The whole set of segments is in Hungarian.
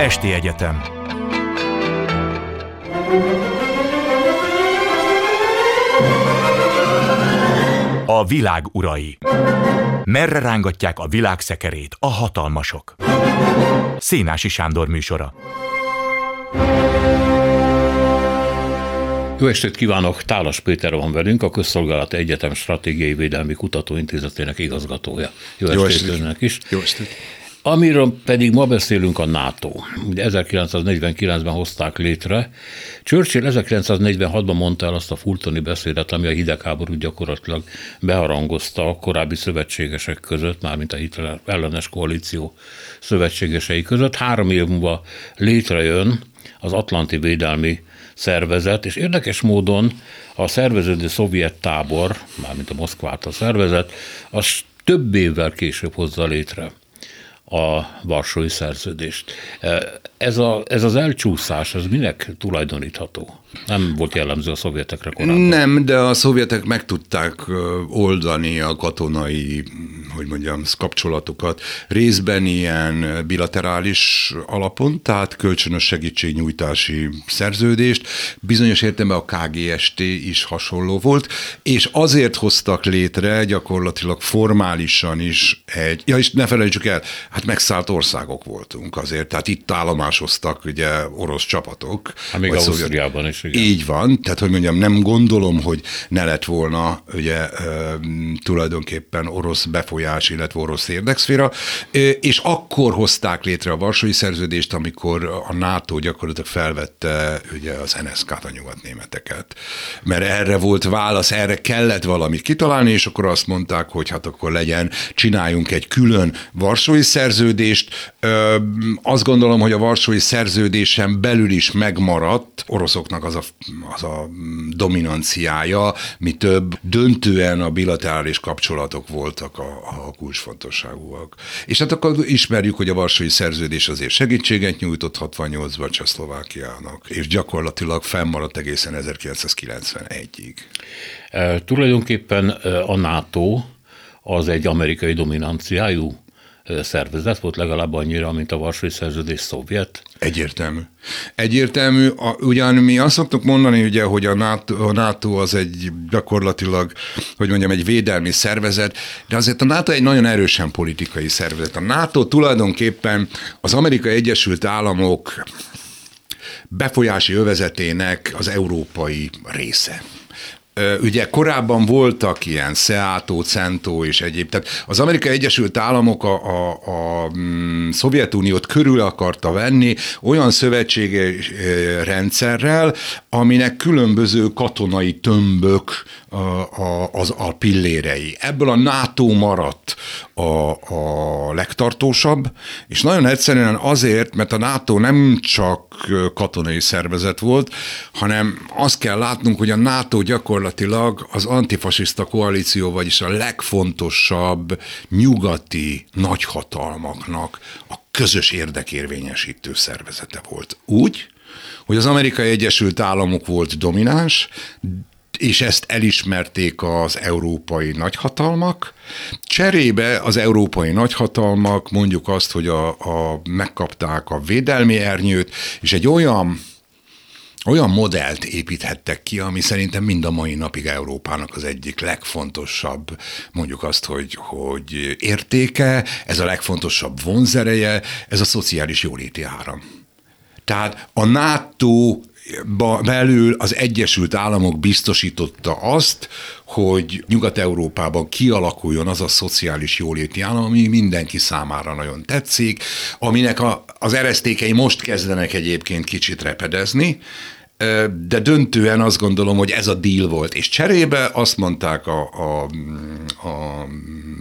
Esti Egyetem A világ urai Merre rángatják a világ szekerét a hatalmasok? Szénási Sándor műsora Jó estét kívánok! Tálas Péter van velünk, a Közszolgálati Egyetem Stratégiai Védelmi Kutatóintézetének igazgatója. Jó, Jó estét, estét önnek is! Jó estét! Amiről pedig ma beszélünk a NATO. Ugye 1949-ben hozták létre. Churchill 1946-ban mondta el azt a Fultoni beszédet, ami a hidegháború gyakorlatilag beharangozta a korábbi szövetségesek között, mármint a Hitler ellenes koalíció szövetségesei között. Három év múlva létrejön az Atlanti Védelmi szervezet, és érdekes módon a szerveződő szovjet tábor, mármint a Moszkvát a szervezet, az több évvel később hozza létre a Varsói Szerződést. Ez, a, ez az elcsúszás, ez minek tulajdonítható? Nem volt jellemző a szovjetekre korábban. Nem, de a szovjetek meg tudták oldani a katonai, hogy mondjam, kapcsolatokat részben ilyen bilaterális alapon, tehát kölcsönös segítségnyújtási szerződést. Bizonyos értelemben a KGST is hasonló volt, és azért hoztak létre gyakorlatilag formálisan is egy, ja és ne felejtsük el, hát megszállt országok voltunk azért, tehát itt állomásoztak ugye orosz csapatok. Hát még Ausztriában is igen. Így van, tehát hogy mondjam, nem gondolom, hogy ne lett volna ugye tulajdonképpen orosz befolyás, illetve orosz érdekszféra, és akkor hozták létre a Varsói Szerződést, amikor a NATO gyakorlatilag felvette ugye az NSZK-t, a nyugatnémeteket. Mert erre volt válasz, erre kellett valamit kitalálni, és akkor azt mondták, hogy hát akkor legyen, csináljunk egy külön Varsói Szerződést. Azt gondolom, hogy a Varsói Szerződésen belül is megmaradt oroszoknak az a, az a dominanciája, mi több, döntően a bilaterális kapcsolatok voltak a, a kulcsfontosságúak. És hát akkor ismerjük, hogy a Varsói Szerződés azért segítséget nyújtott 68-ban Csehszlovákiának, és gyakorlatilag fennmaradt egészen 1991-ig. E, tulajdonképpen a NATO az egy amerikai dominanciájú szervezet volt legalább annyira, mint a Varsói Szerződés szovjet? Egyértelmű. Egyértelmű, a, ugyan mi azt szoktuk mondani, ugye, hogy a NATO, a NATO az egy gyakorlatilag, hogy mondjam, egy védelmi szervezet, de azért a NATO egy nagyon erősen politikai szervezet. A NATO tulajdonképpen az Amerikai Egyesült Államok befolyási övezetének az európai része. Ugye korábban voltak ilyen SEATO, CENTO és egyéb. Tehát az Amerikai Egyesült Államok a, a, a mm, Szovjetuniót körül akarta venni olyan szövetségi rendszerrel, aminek különböző katonai tömbök a, az a pillérei. Ebből a NATO maradt a, a legtartósabb, és nagyon egyszerűen azért, mert a NATO nem csak katonai szervezet volt, hanem azt kell látnunk, hogy a NATO gyakorlatilag az antifasiszta koalíció, vagyis a legfontosabb nyugati nagyhatalmaknak a közös érdekérvényesítő szervezete volt. Úgy, hogy az Amerikai Egyesült Államok volt domináns, és ezt elismerték az európai nagyhatalmak. Cserébe az európai nagyhatalmak mondjuk azt, hogy a, a, megkapták a védelmi ernyőt, és egy olyan olyan modellt építhettek ki, ami szerintem mind a mai napig Európának az egyik legfontosabb, mondjuk azt, hogy, hogy értéke, ez a legfontosabb vonzereje, ez a szociális jóléti áram. Tehát a NATO belül az Egyesült Államok biztosította azt, hogy Nyugat-Európában kialakuljon az a szociális jóléti állam, ami mindenki számára nagyon tetszik, aminek a, az eresztékei most kezdenek egyébként kicsit repedezni, de döntően azt gondolom, hogy ez a deal volt. És cserébe azt mondták a, a, a,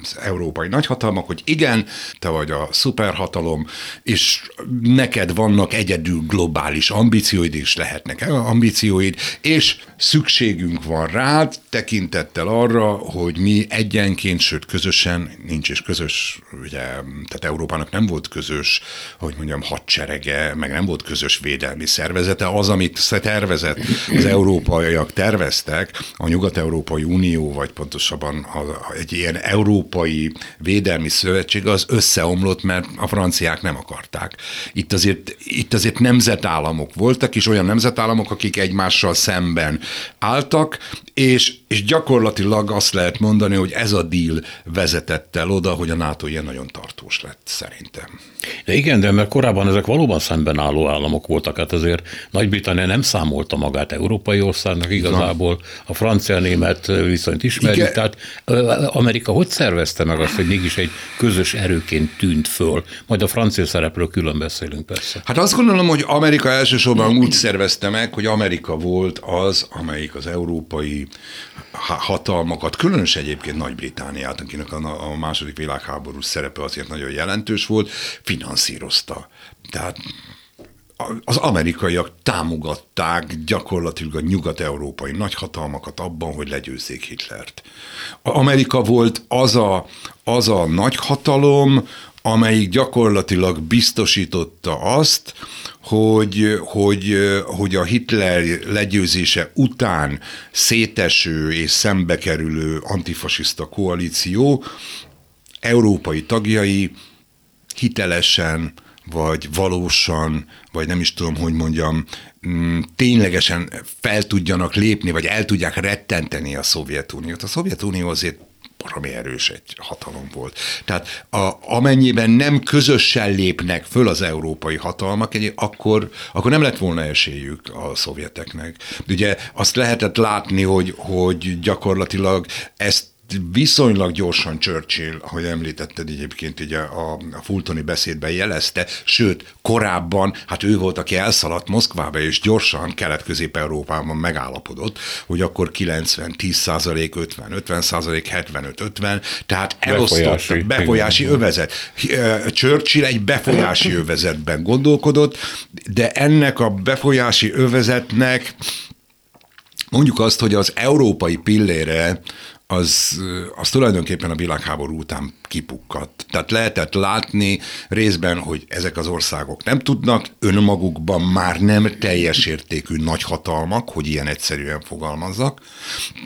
az európai nagyhatalmak, hogy igen, te vagy a szuperhatalom, és neked vannak egyedül globális ambícióid, és lehetnek ambícióid, és szükségünk van rád, tekintettel arra, hogy mi egyenként, sőt közösen, nincs is közös, ugye, tehát Európának nem volt közös, hogy mondjam, hadserege, meg nem volt közös védelmi szervezete, az, amit tervezett, az európaiak terveztek, a Nyugat-Európai Unió, vagy pontosabban egy ilyen európai védelmi szövetség az összeomlott, mert a franciák nem akarták. Itt azért, itt azért nemzetállamok voltak, és olyan nemzetállamok, akik egymással szemben álltak, és, és gyakorlatilag azt lehet mondani, hogy ez a deal vezetett el oda, hogy a NATO ilyen nagyon tartós lett szerintem. De igen, de mert korábban ezek valóban szemben álló államok voltak, hát azért Nagy-Britannia nem számolta magát európai országnak igazából, a francia-német viszonyt ismerjük, igen. tehát Amerika hogy szervezte meg azt, hogy mégis egy közös erőként tűnt föl? Majd a francia szerepről külön beszélünk persze. Hát azt gondolom, hogy Amerika elsősorban úgy szervezte meg, hogy Amerika volt az, amelyik az európai hatalmakat, különös egyébként Nagy-Britániát, akinek a, a második világháború szerepe azért nagyon jelentős volt, finanszírozta. Tehát az amerikaiak támogatták gyakorlatilag a nyugat-európai nagyhatalmakat abban, hogy legyőzzék Hitlert. Amerika volt az a, az a nagyhatalom, amelyik gyakorlatilag biztosította azt, hogy, hogy, hogy a Hitler legyőzése után széteső és szembekerülő antifasiszta koalíció európai tagjai hitelesen, vagy valósan, vagy nem is tudom, hogy mondjam, mm, ténylegesen fel tudjanak lépni, vagy el tudják rettenteni a Szovjetuniót. A Szovjetunió azért baromi erős egy hatalom volt. Tehát a, amennyiben nem közösen lépnek föl az európai hatalmak, akkor, akkor nem lett volna esélyük a szovjeteknek. Ugye azt lehetett látni, hogy, hogy gyakorlatilag ezt viszonylag gyorsan Churchill, ahogy említetted egyébként így a, a Fultoni beszédben jelezte, sőt, korábban, hát ő volt, aki elszaladt Moszkvába, és gyorsan Kelet-Közép-Európában megállapodott, hogy akkor 90, 10 százalék, 50, 50 százalék, 75, 50%, tehát elosztott befolyási, befolyási övezet. Churchill egy befolyási övezetben gondolkodott, de ennek a befolyási övezetnek mondjuk azt, hogy az európai pillére az, az tulajdonképpen a világháború után kipukkadt. Tehát lehetett látni részben, hogy ezek az országok nem tudnak, önmagukban már nem teljes értékű nagyhatalmak, hogy ilyen egyszerűen fogalmazzak.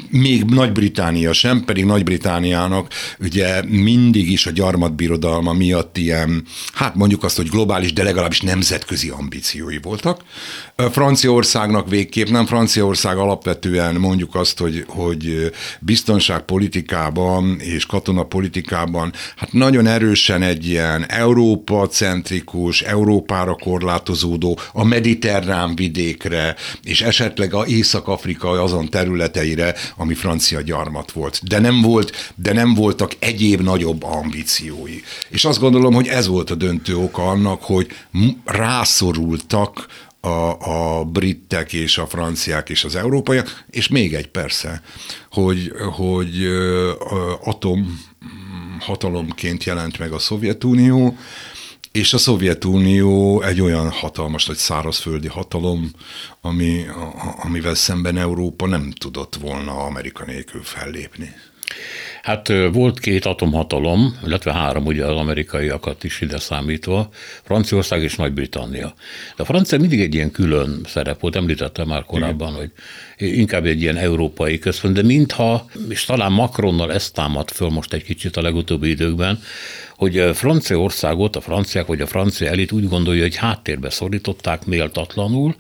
Még Nagy-Británia sem, pedig Nagy-Britániának ugye mindig is a gyarmatbirodalma miatt ilyen, hát mondjuk azt, hogy globális, de legalábbis nemzetközi ambíciói voltak. Franciaországnak végképp nem. Franciaország alapvetően mondjuk azt, hogy, hogy biztonságpolitikában és katonapolitikában hát nagyon erősen egy ilyen Európa-centrikus, Európára korlátozódó, a mediterrán vidékre, és esetleg a Észak-Afrika azon területeire, ami francia gyarmat volt. De nem volt, de nem voltak egyéb nagyobb ambíciói. És azt gondolom, hogy ez volt a döntő oka annak, hogy rászorultak a, a britek és a franciák és az európaiak, és még egy persze, hogy, hogy atom hatalomként jelent meg a Szovjetunió, és a Szovjetunió egy olyan hatalmas, nagy szárazföldi hatalom, ami, amivel szemben Európa nem tudott volna Amerika nélkül fellépni. Hát volt két atomhatalom, illetve három, ugye az amerikaiakat is ide számítva, Franciaország és Nagy-Britannia. De a francia mindig egy ilyen külön szerep volt, említettem már korábban, Igen. hogy inkább egy ilyen európai központ, de mintha, és talán Macronnal ezt támad föl most egy kicsit a legutóbbi időkben, hogy Franciaországot, a franciák vagy a francia elit úgy gondolja, hogy háttérbe szorították méltatlanul.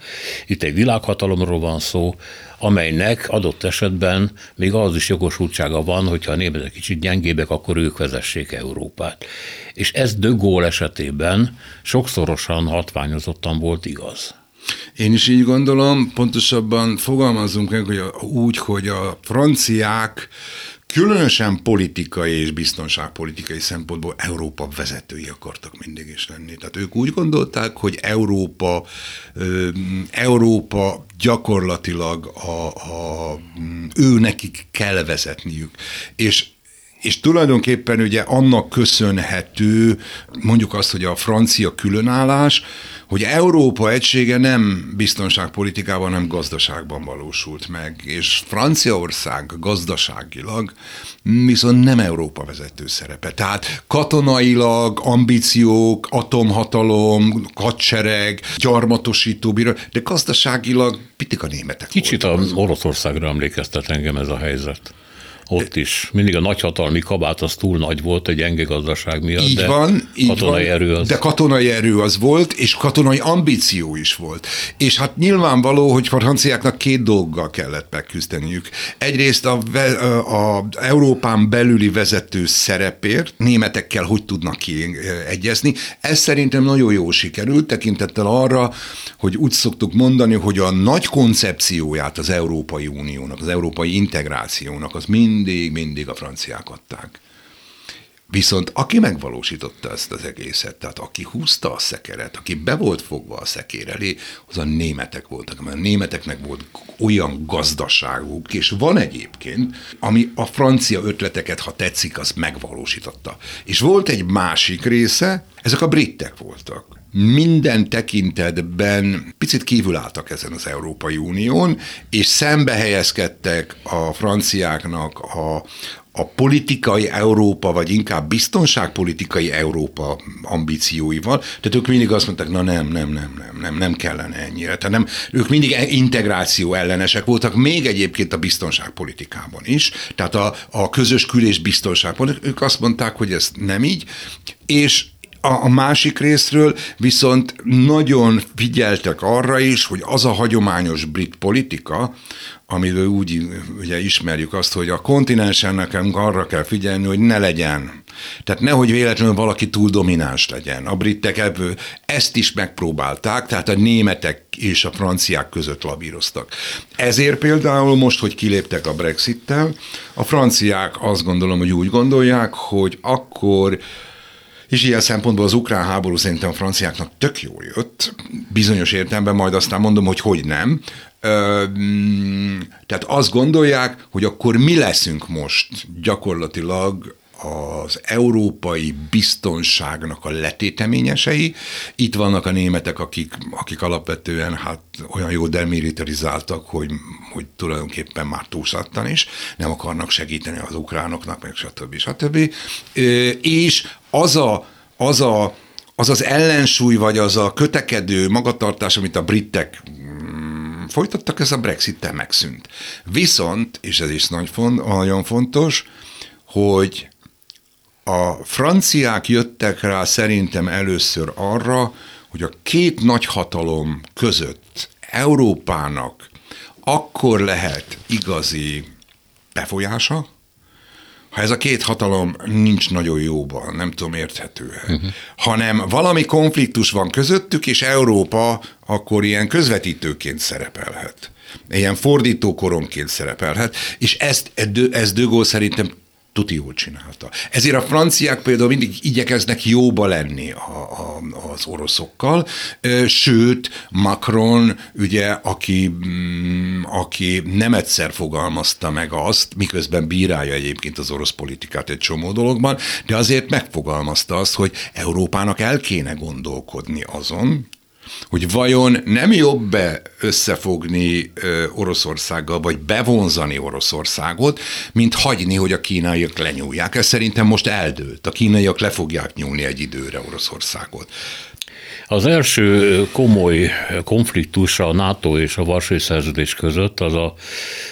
Itt egy világhatalomról van szó, amelynek adott esetben még az is jogosultsága van, hogyha a népek kicsit gyengébbek, akkor ők vezessék Európát. És ez De Gaulle esetében sokszorosan hatványozottan volt igaz. Én is így gondolom, pontosabban fogalmazunk meg, hogy úgy, hogy a franciák különösen politikai és biztonságpolitikai szempontból Európa vezetői akartak mindig is lenni. Tehát ők úgy gondolták, hogy Európa, Európa gyakorlatilag a, a, ő nekik kell vezetniük. És és tulajdonképpen ugye annak köszönhető, mondjuk azt, hogy a francia különállás, hogy Európa egysége nem biztonságpolitikában, hanem gazdaságban valósult meg, és Franciaország gazdaságilag viszont nem Európa vezető szerepe. Tehát katonailag, ambíciók, atomhatalom, hadsereg, gyarmatosító bíró, de gazdaságilag pitik a németek Kicsit az Oroszországra emlékeztet engem ez a helyzet ott is. Mindig a nagyhatalmi kabát az túl nagy volt egy gyenge gazdaság miatt, így de van, így katonai van, erő az. De katonai erő az volt, és katonai ambíció is volt. És hát nyilvánvaló, hogy franciáknak két dolggal kellett megküzdeniük. Egyrészt a, a, a Európán belüli vezető szerepért németekkel hogy tudnak kiegyezni. Ez szerintem nagyon jó sikerült, tekintettel arra, hogy úgy szoktuk mondani, hogy a nagy koncepcióját az Európai Uniónak, az európai integrációnak, az mind mindig, mindig a franciák adták. Viszont aki megvalósította ezt az egészet, tehát aki húzta a szekeret, aki be volt fogva a szekér elé, az a németek voltak, mert a németeknek volt olyan gazdaságuk, és van egyébként, ami a francia ötleteket, ha tetszik, az megvalósította. És volt egy másik része, ezek a britek voltak minden tekintetben picit kívül álltak ezen az Európai Unión, és szembe helyezkedtek a franciáknak a, a politikai Európa, vagy inkább biztonságpolitikai Európa ambícióival. Tehát ők mindig azt mondták, na nem, nem, nem, nem, nem, nem kellene ennyire. Tehát nem, ők mindig integráció ellenesek voltak, még egyébként a biztonságpolitikában is. Tehát a, a közös kül- és biztonságpolitikában. Ők azt mondták, hogy ez nem így, és a, másik részről viszont nagyon figyeltek arra is, hogy az a hagyományos brit politika, amiről úgy ugye ismerjük azt, hogy a kontinensen nekünk arra kell figyelni, hogy ne legyen. Tehát nehogy véletlenül valaki túl domináns legyen. A britek ebből ezt is megpróbálták, tehát a németek és a franciák között labíroztak. Ezért például most, hogy kiléptek a Brexittel, a franciák azt gondolom, hogy úgy gondolják, hogy akkor és ilyen szempontból az ukrán háború szerintem a franciáknak tök jól jött, bizonyos értelemben majd aztán mondom, hogy hogy nem. Tehát azt gondolják, hogy akkor mi leszünk most gyakorlatilag az európai biztonságnak a letéteményesei. Itt vannak a németek, akik, akik alapvetően hát olyan jó demilitarizáltak, hogy, hogy tulajdonképpen már túlszattan is, nem akarnak segíteni az ukránoknak, meg stb. stb. És az a, az a az az ellensúly, vagy az a kötekedő magatartás, amit a britek mm, folytattak, ez a Brexit-tel megszűnt. Viszont, és ez is nagyon fontos, hogy a franciák jöttek rá szerintem először arra, hogy a két nagyhatalom között Európának akkor lehet igazi befolyása, ha ez a két hatalom nincs nagyon jóban, nem tudom, érthető uh-huh. hanem valami konfliktus van közöttük, és Európa akkor ilyen közvetítőként szerepelhet. Ilyen fordító koronként szerepelhet, és ezt, ez Dögó szerintem tuti jól csinálta. Ezért a franciák például mindig igyekeznek jóba lenni a, a, az oroszokkal, sőt, Macron, ugye, aki, mm, aki nem egyszer fogalmazta meg azt, miközben bírálja egyébként az orosz politikát egy csomó dologban, de azért megfogalmazta azt, hogy Európának el kéne gondolkodni azon, hogy vajon nem jobb-e összefogni Oroszországgal, vagy bevonzani Oroszországot, mint hagyni, hogy a kínaiak lenyúlják. Ez szerintem most eldőlt. A kínaiak le fogják nyúlni egy időre Oroszországot. Az első komoly konfliktus a NATO és a Varsói Szerződés között az a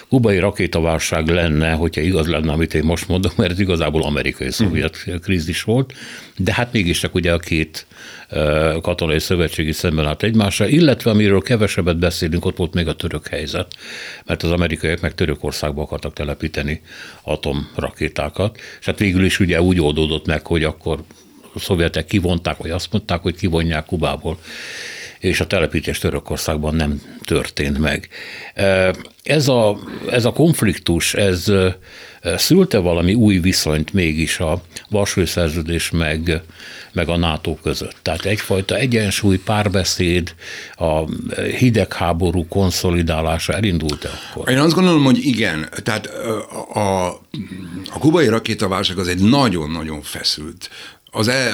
kubai rakétaválság lenne, hogyha igaz lenne, amit én most mondok, mert igazából amerikai-szovjet krízis volt, de hát mégis csak ugye a két katonai szövetségi szemben állt egymásra, illetve amiről kevesebbet beszélünk, ott volt még a török helyzet, mert az amerikaiak meg Törökországba akartak telepíteni atomrakétákat, és hát végül is ugye úgy oldódott meg, hogy akkor szovjetek kivonták, vagy azt mondták, hogy kivonják Kubából és a telepítés Törökországban nem történt meg. Ez a, ez a konfliktus, ez Szülte valami új viszonyt mégis a Varsói Szerződés meg, meg a NATO között? Tehát egyfajta egyensúly, párbeszéd, a hidegháború konszolidálása elindult-e akkor? Én azt gondolom, hogy igen. Tehát a, a kubai rakétaválság az egy nagyon-nagyon feszült az e,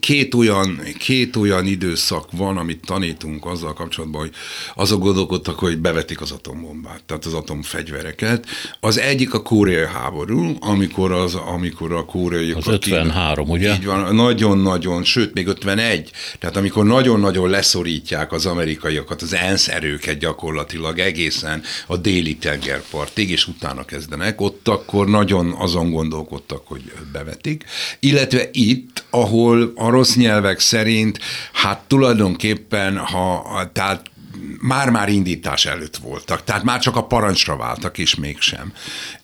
két, olyan, két olyan időszak van, amit tanítunk azzal kapcsolatban, hogy azok gondolkodtak, hogy bevetik az atombombát, tehát az atomfegyvereket. Az egyik a koreai háború, amikor, az, amikor a koreai... Az 53, ugye? Így van, nagyon-nagyon, sőt, még 51. Tehát amikor nagyon-nagyon leszorítják az amerikaiakat, az ENSZ erőket gyakorlatilag egészen a déli tengerpartig, és utána kezdenek, ott akkor nagyon azon gondolkodtak, hogy bevetik. Illetve itt itt, ahol a rossz nyelvek szerint, hát tulajdonképpen, ha, tehát már-már indítás előtt voltak, tehát már csak a parancsra váltak, és mégsem.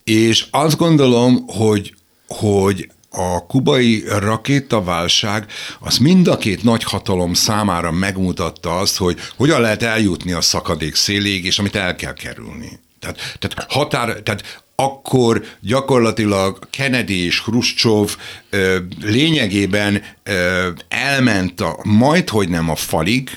És azt gondolom, hogy, hogy a kubai rakétaválság az mind a két nagy hatalom számára megmutatta azt, hogy hogyan lehet eljutni a szakadék széléig, és amit el kell kerülni. Tehát, tehát, határ, tehát akkor gyakorlatilag Kennedy és Khrushchev lényegében elment a, majd, hogy nem a falig,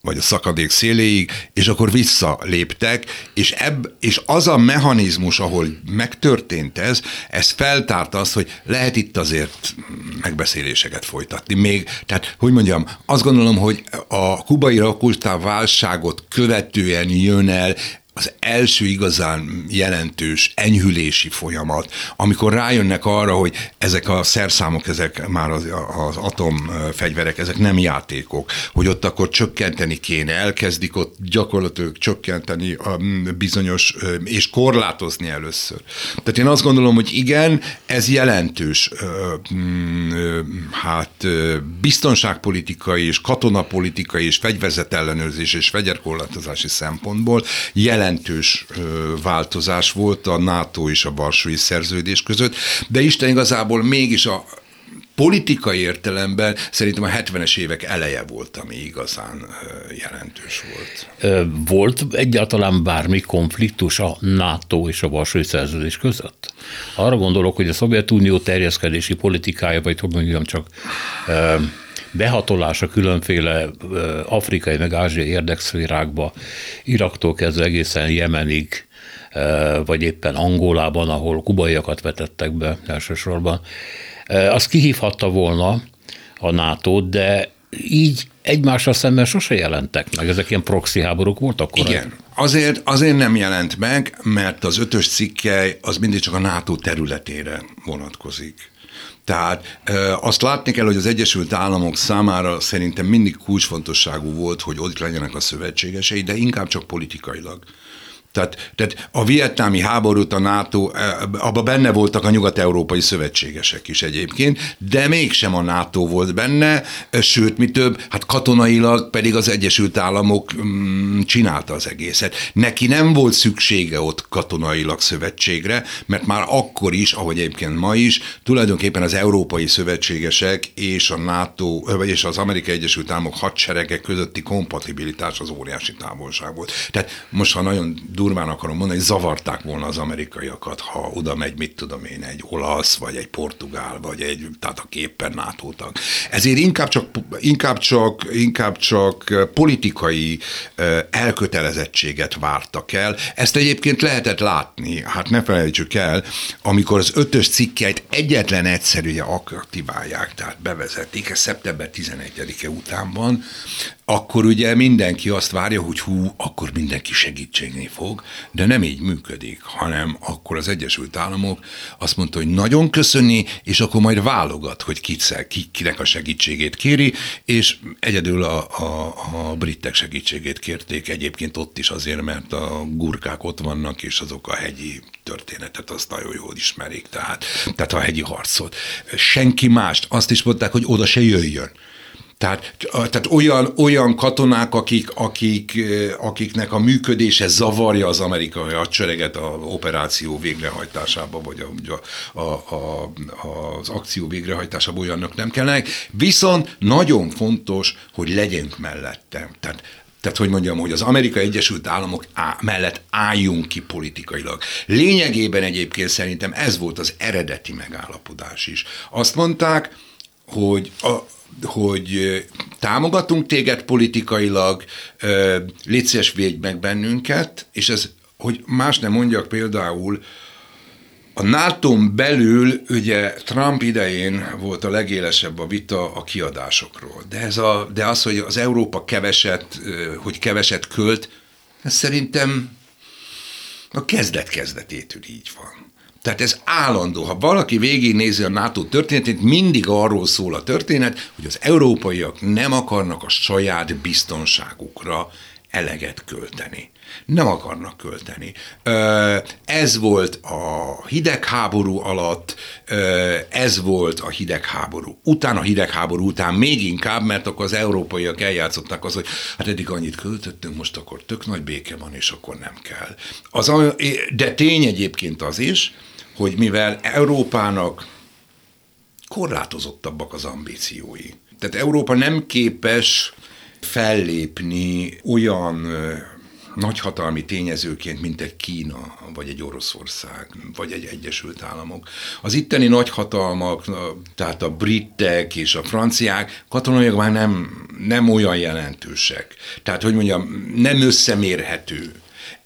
vagy a szakadék széléig, és akkor visszaléptek, és, ebb, és az a mechanizmus, ahol megtörtént ez, ez feltárt azt, hogy lehet itt azért megbeszéléseket folytatni. Még, tehát, hogy mondjam, azt gondolom, hogy a kubai rakultá válságot követően jön el az első igazán jelentős enyhülési folyamat, amikor rájönnek arra, hogy ezek a szerszámok, ezek már az, az atomfegyverek, ezek nem játékok, hogy ott akkor csökkenteni kéne, elkezdik ott gyakorlatilag csökkenteni a bizonyos, és korlátozni először. Tehát én azt gondolom, hogy igen, ez jelentős hát biztonságpolitikai és katonapolitikai és fegyverzetellenőrzés és fegyerkorlátozási szempontból jelentős jelentős változás volt a NATO és a Varsói Szerződés között, de Isten igazából mégis a politikai értelemben szerintem a 70-es évek eleje volt, ami igazán jelentős volt. Volt egyáltalán bármi konfliktus a NATO és a Varsói Szerződés között? Arra gondolok, hogy a Szovjetunió terjeszkedési politikája, vagy hogy mondjam csak behatolása különféle afrikai meg ázsiai érdekszférákba, Iraktól kezdve egészen Jemenig, vagy éppen Angolában, ahol kubaiakat vetettek be elsősorban, az kihívhatta volna a nato de így egymással szemben sose jelentek meg. Ezek ilyen proxy háborúk voltak akkor? Igen. Azért, azért nem jelent meg, mert az ötös cikkely az mindig csak a NATO területére vonatkozik. Tehát azt látni kell, hogy az Egyesült Államok számára szerintem mindig kulcsfontosságú volt, hogy ott legyenek a szövetségesei, de inkább csak politikailag. Tehát, tehát a vietnámi háborút a NATO, eh, abban benne voltak a nyugat-európai szövetségesek is egyébként, de mégsem a NATO volt benne, eh, sőt, mi több, hát katonailag pedig az Egyesült Államok mm, csinálta az egészet. Neki nem volt szüksége ott katonailag szövetségre, mert már akkor is, ahogy egyébként ma is, tulajdonképpen az európai szövetségesek és a NATO, vagy és az Amerikai Egyesült Államok hadserege közötti kompatibilitás az óriási távolság volt. Tehát most, ha nagyon durván akarom mondani, hogy zavarták volna az amerikaiakat, ha oda megy, mit tudom én, egy olasz, vagy egy portugál, vagy egy, tehát a képpen NATO tag. Ezért inkább csak, inkább csak, inkább csak politikai elkötelezettséget vártak el. Ezt egyébként lehetett látni, hát ne felejtsük el, amikor az ötös cikkeit egyetlen egyszerűen aktiválják, tehát bevezetik, ez szeptember 11-e után van, akkor ugye mindenki azt várja, hogy hú, akkor mindenki segítségni fog, de nem így működik, hanem akkor az Egyesült Államok azt mondta, hogy nagyon köszöni, és akkor majd válogat, hogy kitszer, ki, kinek a segítségét kéri, és egyedül a, a, a britek segítségét kérték egyébként ott is azért, mert a gurkák ott vannak, és azok a hegyi történetet azt nagyon jól ismerik, tehát, tehát a hegyi harcot. Senki mást, azt is mondták, hogy oda se jöjjön. Tehát, tehát olyan, olyan katonák, akik, akik, akiknek a működése zavarja az amerikai hadsereget a operáció végrehajtásába, vagy a, a, a, az akció végrehajtásába olyannak nem kellene. Viszont nagyon fontos, hogy legyünk mellette. Tehát tehát, hogy mondjam, hogy az Amerika Egyesült Államok á, mellett álljunk ki politikailag. Lényegében egyébként szerintem ez volt az eredeti megállapodás is. Azt mondták, hogy a, hogy támogatunk téged politikailag, légy szíves, védj meg bennünket, és ez, hogy más nem mondjak például, a nato belül ugye Trump idején volt a legélesebb a vita a kiadásokról, de, ez a, de az, hogy az Európa keveset, hogy keveset költ, ez szerintem a kezdet-kezdetétől így van. Tehát ez állandó. Ha valaki végignézi a NATO történetét, mindig arról szól a történet, hogy az európaiak nem akarnak a saját biztonságukra eleget költeni. Nem akarnak költeni. Ez volt a hidegháború alatt, ez volt a hidegháború. Utána a hidegháború után még inkább, mert akkor az európaiak eljátszották az, hogy hát eddig annyit költöttünk, most akkor tök nagy béke van, és akkor nem kell. Az, de tény egyébként az is, hogy mivel Európának korlátozottabbak az ambíciói. Tehát Európa nem képes fellépni olyan nagyhatalmi tényezőként, mint egy Kína, vagy egy Oroszország, vagy egy Egyesült Államok. Az itteni nagyhatalmak, tehát a britek és a franciák katonaiak már nem, nem olyan jelentősek. Tehát, hogy mondjam, nem összemérhető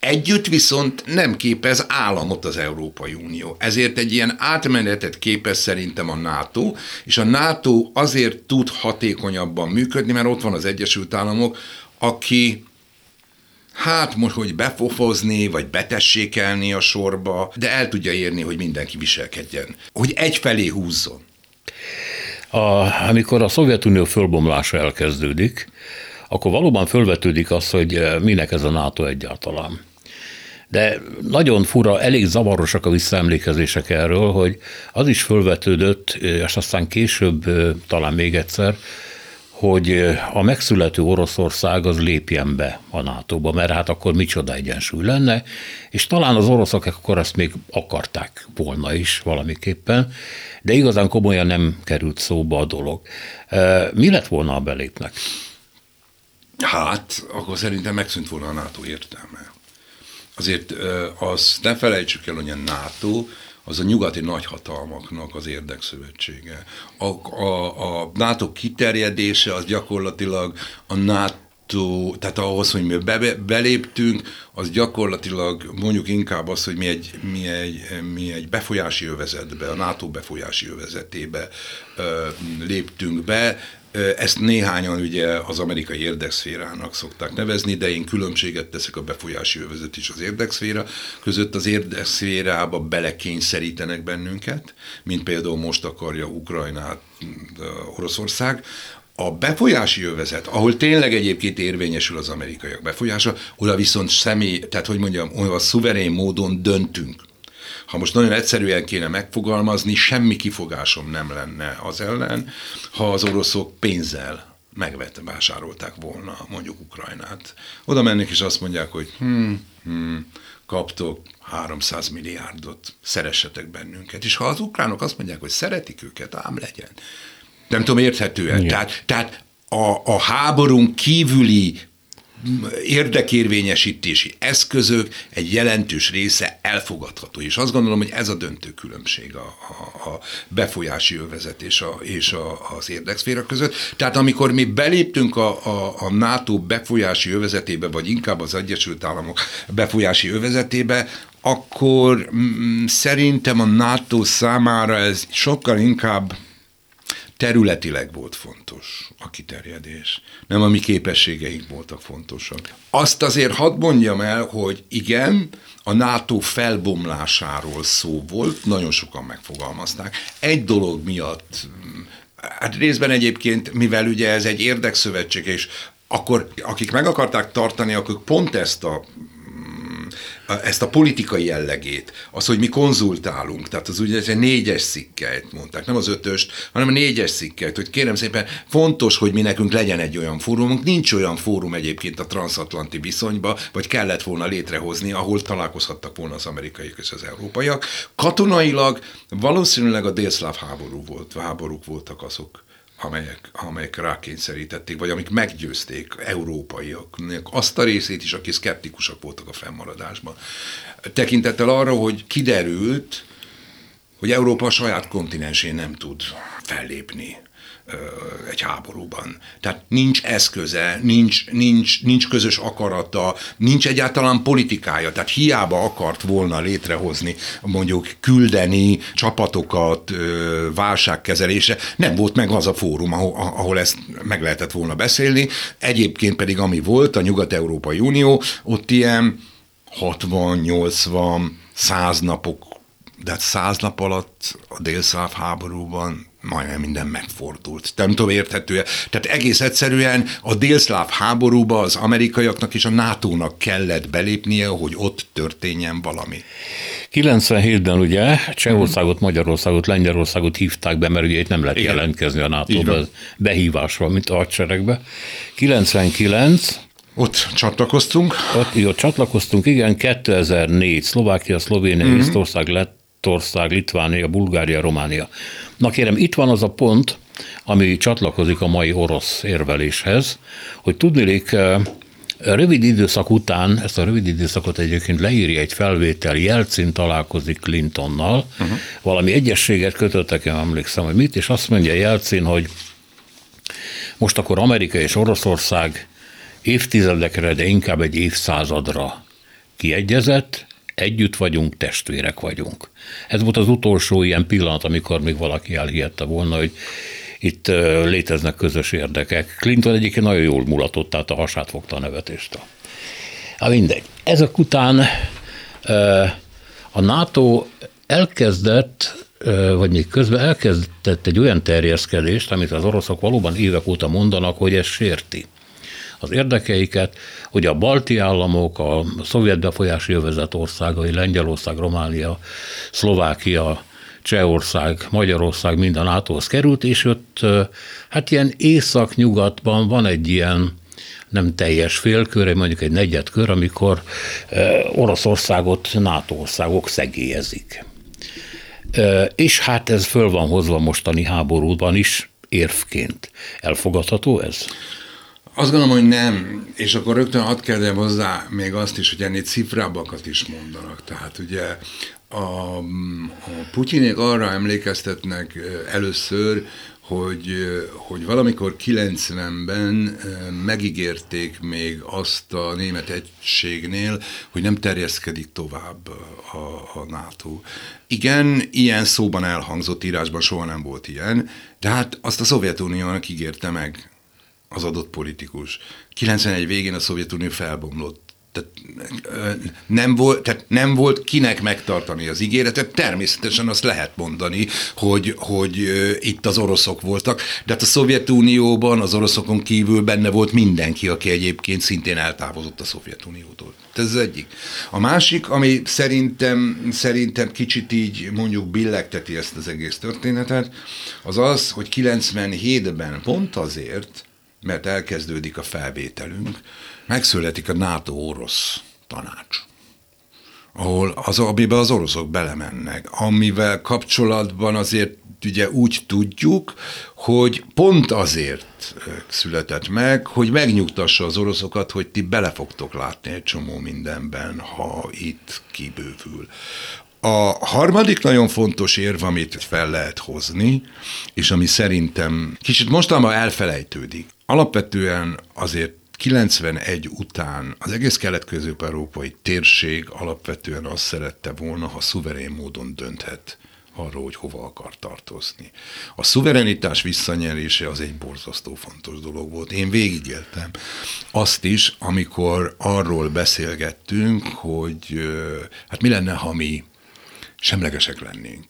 Együtt viszont nem képez államot az Európai Unió. Ezért egy ilyen átmenetet képez szerintem a NATO, és a NATO azért tud hatékonyabban működni, mert ott van az Egyesült Államok, aki hát most, hogy befofozni, vagy betessékelni a sorba, de el tudja érni, hogy mindenki viselkedjen. Hogy egyfelé húzzon. A, amikor a Szovjetunió fölbomlása elkezdődik, akkor valóban fölvetődik az, hogy minek ez a NATO egyáltalán. De nagyon fura, elég zavarosak a visszaemlékezések erről, hogy az is fölvetődött, és aztán később talán még egyszer, hogy a megszülető Oroszország az lépjen be a NATO-ba, mert hát akkor micsoda egyensúly lenne, és talán az oroszok akkor ezt még akarták volna is valamiképpen, de igazán komolyan nem került szóba a dolog. Mi lett volna, a belépnek? Hát, akkor szerintem megszűnt volna a NATO értelme. Azért azt ne felejtsük el, hogy a NATO az a nyugati nagyhatalmaknak az érdekszövetsége. A, a, a NATO kiterjedése az gyakorlatilag a NATO tehát ahhoz, hogy mi be, beléptünk, az gyakorlatilag mondjuk inkább az, hogy mi egy, mi egy, mi egy befolyási övezetbe, a NATO befolyási övezetébe ö, léptünk be, ezt néhányan ugye az amerikai érdekszférának szokták nevezni, de én különbséget teszek a befolyási övezet és az érdekszféra között. Az érdekszférába belekényszerítenek bennünket, mint például most akarja Ukrajnát Oroszország, a befolyási övezet, ahol tényleg egyébként érvényesül az amerikaiak befolyása, oda viszont személy, tehát hogy mondjam, olyan szuverén módon döntünk. Ha most nagyon egyszerűen kéne megfogalmazni, semmi kifogásom nem lenne az ellen, ha az oroszok pénzzel megvette, vásárolták volna mondjuk Ukrajnát. Oda mennek és azt mondják, hogy hm, hm, kaptok 300 milliárdot, szeressetek bennünket. És ha az ukránok azt mondják, hogy szeretik őket, ám legyen. Nem tudom, érthetően. Tehát, tehát a, a háborún kívüli érdekérvényesítési eszközök egy jelentős része elfogadható. És azt gondolom, hogy ez a döntő különbség a, a, a befolyási övezet és, a, és a, az érdekszféra között. Tehát amikor mi beléptünk a, a, a NATO befolyási övezetébe, vagy inkább az Egyesült Államok befolyási övezetébe, akkor mm, szerintem a NATO számára ez sokkal inkább területileg volt fontos a kiterjedés, nem a mi képességeink voltak fontosak. Azt azért hadd mondjam el, hogy igen, a NATO felbomlásáról szó volt, nagyon sokan megfogalmazták. Egy dolog miatt, hát részben egyébként, mivel ugye ez egy érdekszövetség, és akkor akik meg akarták tartani, akkor pont ezt a ezt a politikai jellegét, az, hogy mi konzultálunk, tehát az ugye egy négyes szikkeit mondták, nem az ötöst, hanem a négyes szikkeit, hogy kérem szépen, fontos, hogy mi nekünk legyen egy olyan fórumunk, nincs olyan fórum egyébként a transatlanti viszonyba, vagy kellett volna létrehozni, ahol találkozhattak volna az amerikaiak és az európaiak. Katonailag valószínűleg a délszláv háború volt, háborúk voltak azok, amelyek, amelyek rákényszerítették, vagy amik meggyőzték európaiak, azt a részét is, akik szkeptikusak voltak a fennmaradásban. Tekintettel arra, hogy kiderült, hogy Európa a saját kontinensén nem tud fellépni egy háborúban. Tehát nincs eszköze, nincs, nincs, nincs közös akarata, nincs egyáltalán politikája. Tehát hiába akart volna létrehozni, mondjuk küldeni csapatokat válságkezelése, nem volt meg az a fórum, ahol, ahol ezt meg lehetett volna beszélni. Egyébként pedig ami volt, a Nyugat-Európai Unió, ott ilyen 60-80 100 napok de hát száz nap alatt a délszáv háborúban majdnem minden megfordult. Nem tudom, érthető Tehát egész egyszerűen a délszláv háborúba az amerikaiaknak és a NATO-nak kellett belépnie, hogy ott történjen valami. 97-ben ugye Csehországot, Magyarországot, Lengyelországot hívták be, mert ugye itt nem lehet Igen. jelentkezni a NATO-ba, behívásra, mint a hadseregbe. 99 ott csatlakoztunk. Ott, ott csatlakoztunk, igen, 2004, Szlovákia, Szlovénia, mm-hmm. Észtország, Lettország, Litvánia, Bulgária, Románia. Na kérem, itt van az a pont, ami csatlakozik a mai orosz érveléshez, hogy tudnélik, eh, rövid időszak után, ezt a rövid időszakot egyébként leírja egy felvétel, Jelcin találkozik Clintonnal, uh-huh. valami egyességet kötöttek, én emlékszem, hogy mit, és azt mondja Jelcin, hogy most akkor Amerika és Oroszország évtizedekre, de inkább egy évszázadra kiegyezett, együtt vagyunk, testvérek vagyunk. Ez volt az utolsó ilyen pillanat, amikor még valaki elhihette volna, hogy itt léteznek közös érdekek. Clinton egyébként nagyon jól mulatott, tehát a hasát fogta a nevetéstől. Hát mindegy. Ezek után a NATO elkezdett, vagy még közben elkezdett egy olyan terjeszkedést, amit az oroszok valóban évek óta mondanak, hogy ez sérti az érdekeiket, hogy a balti államok, a szovjet befolyási övezet országai, Lengyelország, Románia, Szlovákia, Csehország, Magyarország mind a NATO-hoz került, és ott hát ilyen észak-nyugatban van egy ilyen nem teljes félkör, mondjuk egy negyedkör, amikor Oroszországot NATO országok szegélyezik. És hát ez föl van hozva mostani háborúban is érvként. Elfogadható ez? Azt gondolom, hogy nem, és akkor rögtön hadd kérdem hozzá még azt is, hogy ennél cifrábbakat is mondanak. Tehát ugye a, a Putyinék arra emlékeztetnek először, hogy, hogy valamikor 90-ben megígérték még azt a német egységnél, hogy nem terjeszkedik tovább a, a NATO. Igen, ilyen szóban elhangzott írásban soha nem volt ilyen, de hát azt a Szovjetuniónak ígérte meg az adott politikus. 91 végén a Szovjetunió felbomlott. Tehát nem, volt, tehát nem volt kinek megtartani az ígéretet, természetesen azt lehet mondani, hogy, hogy itt az oroszok voltak, de hát a Szovjetunióban az oroszokon kívül benne volt mindenki, aki egyébként szintén eltávozott a Szovjetuniótól. Ez az egyik. A másik, ami szerintem, szerintem kicsit így mondjuk billegteti ezt az egész történetet, az az, hogy 97-ben pont azért, mert elkezdődik a felvételünk, megszületik a NATO-orosz tanács ahol az, amiben az oroszok belemennek, amivel kapcsolatban azért ugye úgy tudjuk, hogy pont azért született meg, hogy megnyugtassa az oroszokat, hogy ti bele fogtok látni egy csomó mindenben, ha itt kibővül. A harmadik nagyon fontos érv, amit fel lehet hozni, és ami szerintem kicsit mostanában elfelejtődik, alapvetően azért 91 után az egész kelet-közép-európai térség alapvetően azt szerette volna, ha szuverén módon dönthet arról, hogy hova akar tartozni. A szuverenitás visszanyerése az egy borzasztó fontos dolog volt. Én végigéltem azt is, amikor arról beszélgettünk, hogy hát mi lenne, ha mi semlegesek lennénk.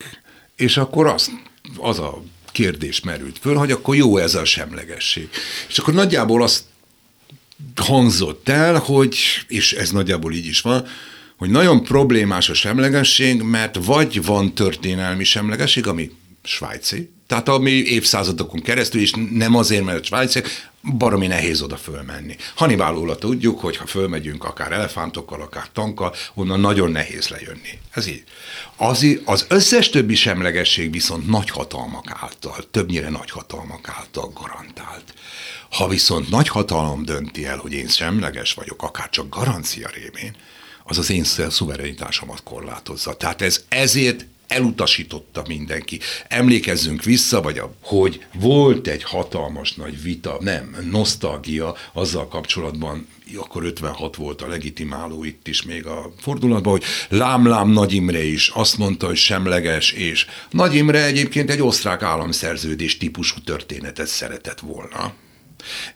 És akkor az, az a kérdés merült föl, hogy akkor jó ez a semlegesség. És akkor nagyjából azt hangzott el, hogy, és ez nagyjából így is van, hogy nagyon problémás a semlegesség, mert vagy van történelmi semlegesség, ami svájci, Tehát ami évszázadokon keresztül, és nem azért, mert a svájciak, baromi nehéz oda fölmenni. Hannibálóla tudjuk, hogy ha fölmegyünk akár elefántokkal, akár tankkal, onnan nagyon nehéz lejönni. Ez így. Az, az összes többi semlegesség viszont nagyhatalmak által, többnyire nagyhatalmak által garantált. Ha viszont nagy hatalom dönti el, hogy én semleges vagyok, akár csak garancia révén, az az én szuverenitásomat korlátozza. Tehát ez ezért elutasította mindenki. Emlékezzünk vissza, vagy a, hogy volt egy hatalmas nagy vita, nem, nosztalgia azzal kapcsolatban, akkor 56 volt a legitimáló itt is még a fordulatban, hogy Lám-Lám Nagy Imre is azt mondta, hogy semleges, és Nagy Imre egyébként egy osztrák államszerződés típusú történetet szeretett volna.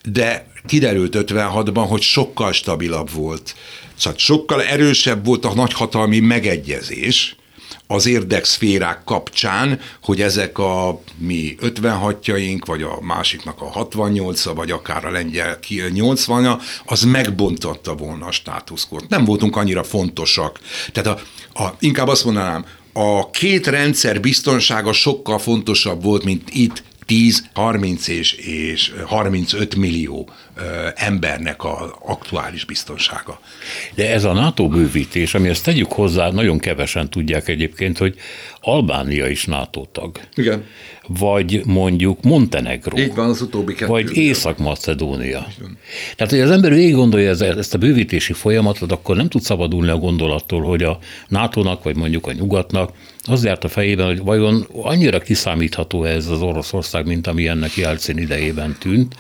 De kiderült 56-ban, hogy sokkal stabilabb volt, szóval sokkal erősebb volt a nagyhatalmi megegyezés, az érdekszférák kapcsán, hogy ezek a mi 56-jaink, vagy a másiknak a 68-a, vagy akár a lengyel 80-a, az megbontotta volna a státuszkort. Nem voltunk annyira fontosak. Tehát a, a, inkább azt mondanám, a két rendszer biztonsága sokkal fontosabb volt, mint itt 10, 30 és, és 35 millió embernek az aktuális biztonsága. De ez a NATO bővítés, ami ezt tegyük hozzá, nagyon kevesen tudják egyébként, hogy Albánia is NATO tag. Igen. Vagy mondjuk Montenegro. Így van, az utóbbi kettő. Vagy Észak-Macedónia. Tehát, hogy az ember végig gondolja ezt a bővítési folyamatot, akkor nem tud szabadulni a gondolattól, hogy a NATO-nak, vagy mondjuk a nyugatnak az járt a fejében, hogy vajon annyira kiszámítható ez az Oroszország, mint ami ennek Jelcin idejében tűnt,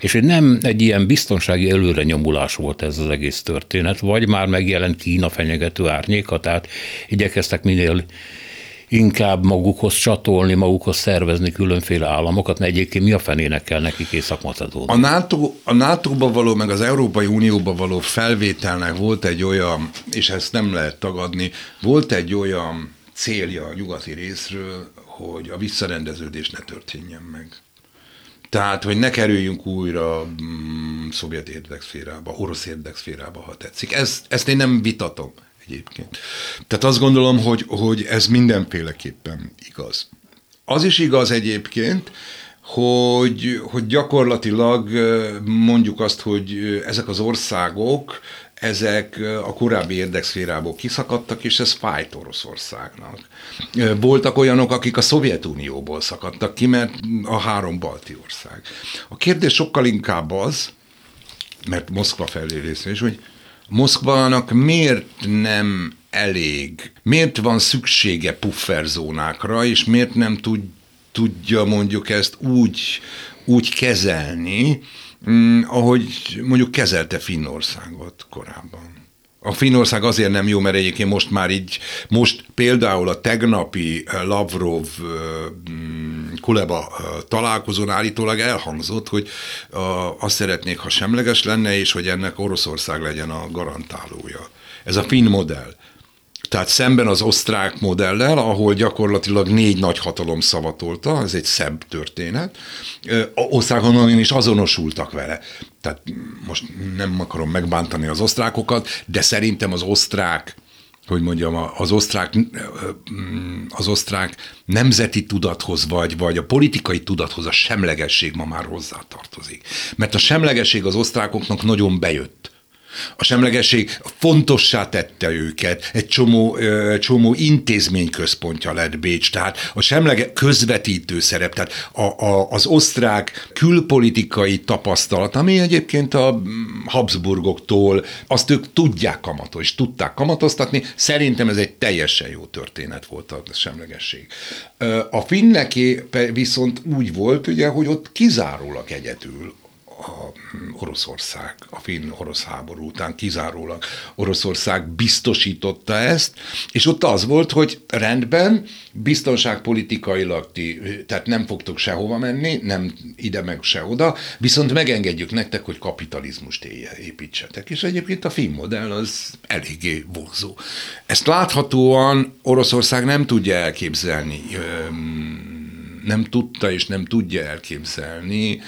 és hogy nem egy ilyen biztonsági előrenyomulás volt ez az egész történet, vagy már megjelent Kína fenyegető árnyéka, tehát igyekeztek minél inkább magukhoz csatolni, magukhoz szervezni különféle államokat, mert egyébként mi a fenének kell nekik észak A NATO, a NATO-ba való, meg az Európai Unióba való felvételnek volt egy olyan, és ezt nem lehet tagadni, volt egy olyan célja a nyugati részről, hogy a visszarendeződés ne történjen meg. Tehát, hogy ne kerüljünk újra mm, szovjet érdekszférába, orosz érdekszférába, ha tetszik. Ezt, ezt én nem vitatom egyébként. Tehát azt gondolom, hogy, hogy ez mindenféleképpen igaz. Az is igaz egyébként, hogy, hogy gyakorlatilag mondjuk azt, hogy ezek az országok ezek a korábbi érdekszférából kiszakadtak, és ez fájt Oroszországnak. Voltak olyanok, akik a Szovjetunióból szakadtak ki, mert a három balti ország. A kérdés sokkal inkább az, mert Moszkva felé részén is, hogy Moszkvának miért nem elég, miért van szüksége pufferzónákra, és miért nem tud, tudja mondjuk ezt úgy, úgy kezelni, ahogy mondjuk kezelte Finnországot korábban. A Finnország azért nem jó, mert egyébként most már így, most például a tegnapi eh, Lavrov eh, mm, Kuleba eh, találkozón állítólag elhangzott, hogy azt szeretnék, ha semleges lenne, és hogy ennek Oroszország legyen a garantálója. Ez a finn modell. Tehát szemben az osztrák modellel, ahol gyakorlatilag négy nagy hatalom szavatolta, ez egy szebb történet, osztrákon is azonosultak vele. Tehát most nem akarom megbántani az osztrákokat, de szerintem az osztrák hogy mondjam, az osztrák, az osztrák nemzeti tudathoz, vagy, vagy a politikai tudathoz a semlegesség ma már hozzátartozik. Mert a semlegesség az osztrákoknak nagyon bejött. A semlegesség fontossá tette őket, egy csomó, csomó intézmény központja lett Bécs, tehát a semlege közvetítő szerep, tehát a, a, az osztrák külpolitikai tapasztalat, ami egyébként a Habsburgoktól, azt ők tudják kamatozni, és tudták kamatoztatni, szerintem ez egy teljesen jó történet volt a semlegesség. A finneké viszont úgy volt, ugye, hogy ott kizárólag egyedül a Oroszország, a finn-orosz háború után kizárólag Oroszország biztosította ezt, és ott az volt, hogy rendben, biztonságpolitikailag ti, tehát nem fogtok sehova menni, nem ide meg se oda, viszont megengedjük nektek, hogy kapitalizmust építsetek. És egyébként a finn modell az eléggé vonzó. Ezt láthatóan Oroszország nem tudja elképzelni, nem tudta és nem tudja elképzelni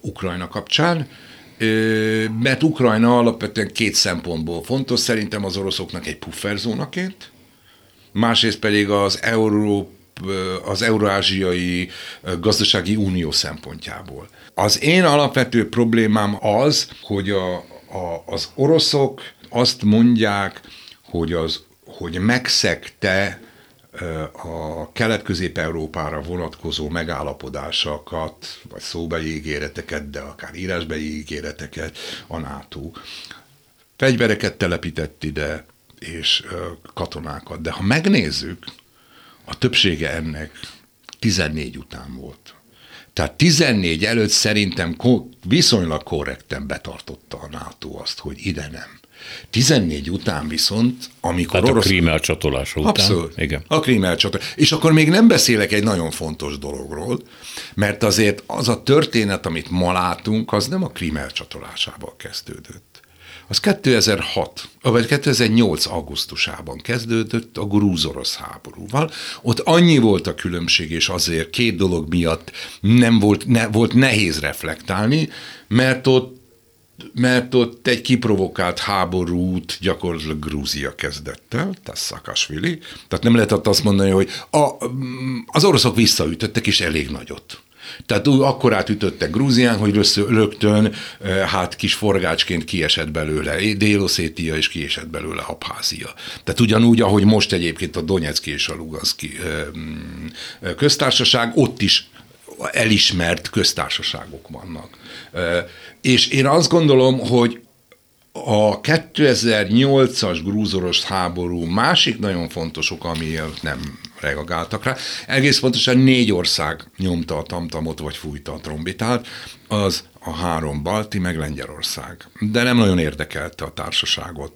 Ukrajna kapcsán, mert Ukrajna alapvetően két szempontból fontos, szerintem az oroszoknak egy pufferzónaként, másrészt pedig az Európa az Eurázsiai Gazdasági Unió szempontjából. Az én alapvető problémám az, hogy a, a, az oroszok azt mondják, hogy, az, hogy megszegte a kelet-közép-európára vonatkozó megállapodásokat, vagy szóbeli ígéreteket, de akár írásbeli ígéreteket a NATO. Fegyvereket telepített ide, és katonákat. De ha megnézzük, a többsége ennek 14 után volt. Tehát 14 előtt szerintem viszonylag korrekten betartotta a NATO azt, hogy ide nem. 14 után viszont, amikor Tehát orosz... a krím elcsatolása után. Abszolút. Igen. A krím elcsatolása. És akkor még nem beszélek egy nagyon fontos dologról, mert azért az a történet, amit ma látunk, az nem a krím elcsatolásával kezdődött az 2006, vagy 2008 augusztusában kezdődött a grúz-orosz háborúval. Ott annyi volt a különbség, és azért két dolog miatt nem volt, ne, volt nehéz reflektálni, mert ott mert ott egy kiprovokált háborút gyakorlatilag Grúzia kezdett el, tehát Szakasvili. Tehát nem lehetett azt mondani, hogy a, az oroszok visszaütöttek, és elég nagyot. Tehát akkor ütöttek Grúzián, hogy rögtön hát kis forgácsként kiesett belőle Déloszétia, és kiesett belőle Abházia. Tehát ugyanúgy, ahogy most egyébként a Donetszki és a Luganszki mm, köztársaság, ott is elismert köztársaságok vannak. És én azt gondolom, hogy a 2008-as grúzoros háború másik nagyon fontos oka, amiért nem reagáltak rá. Egész pontosan négy ország nyomta a tamtamot, vagy fújta a trombitát, az a három balti, meg Lengyelország. De nem nagyon érdekelte a társaságot.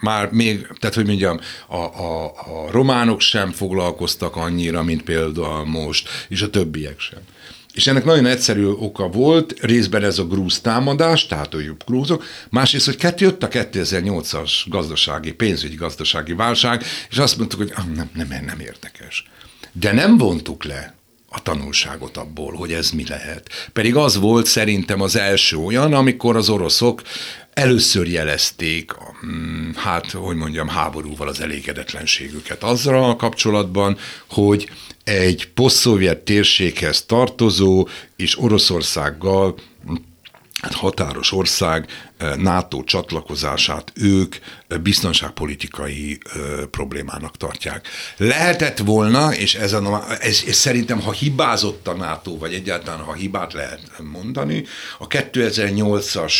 Már még, tehát hogy mondjam, a, a, a románok sem foglalkoztak annyira, mint például most, és a többiek sem. És ennek nagyon egyszerű oka volt, részben ez a grúz támadás, tehát a jobb grúzok, másrészt, hogy kettő jött a 2008-as gazdasági, pénzügyi gazdasági válság, és azt mondtuk, hogy ah, nem, nem, nem érdekes. De nem vontuk le a tanulságot abból, hogy ez mi lehet. Pedig az volt szerintem az első olyan, amikor az oroszok először jelezték, mm, hát, hogy mondjam, háborúval az elégedetlenségüket azzal a kapcsolatban, hogy egy posztszovjet térséghez tartozó és Oroszországgal hát határos ország eh, NATO csatlakozását ők eh, biztonságpolitikai eh, problémának tartják. Lehetett volna, és, ez a, ez, ez szerintem, ha hibázott a NATO, vagy egyáltalán ha hibát lehet mondani, a 2008-as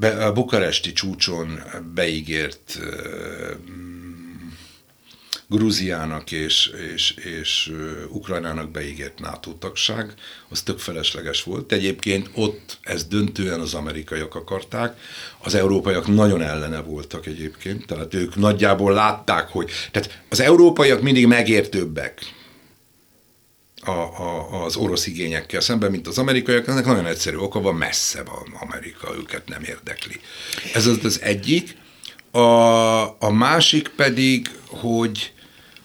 a bukaresti csúcson beígért ö, Grúziának és, és, és Ukrajnának beígért NATO tagság, az tök felesleges volt. Egyébként ott ez döntően az amerikaiak akarták, az európaiak nagyon ellene voltak egyébként, tehát ők nagyjából látták, hogy tehát az európaiak mindig megértőbbek a, a, az orosz igényekkel szemben, mint az amerikaiak, ennek nagyon egyszerű oka van, messze van Amerika, őket nem érdekli. Ez az az egyik. A, a másik pedig, hogy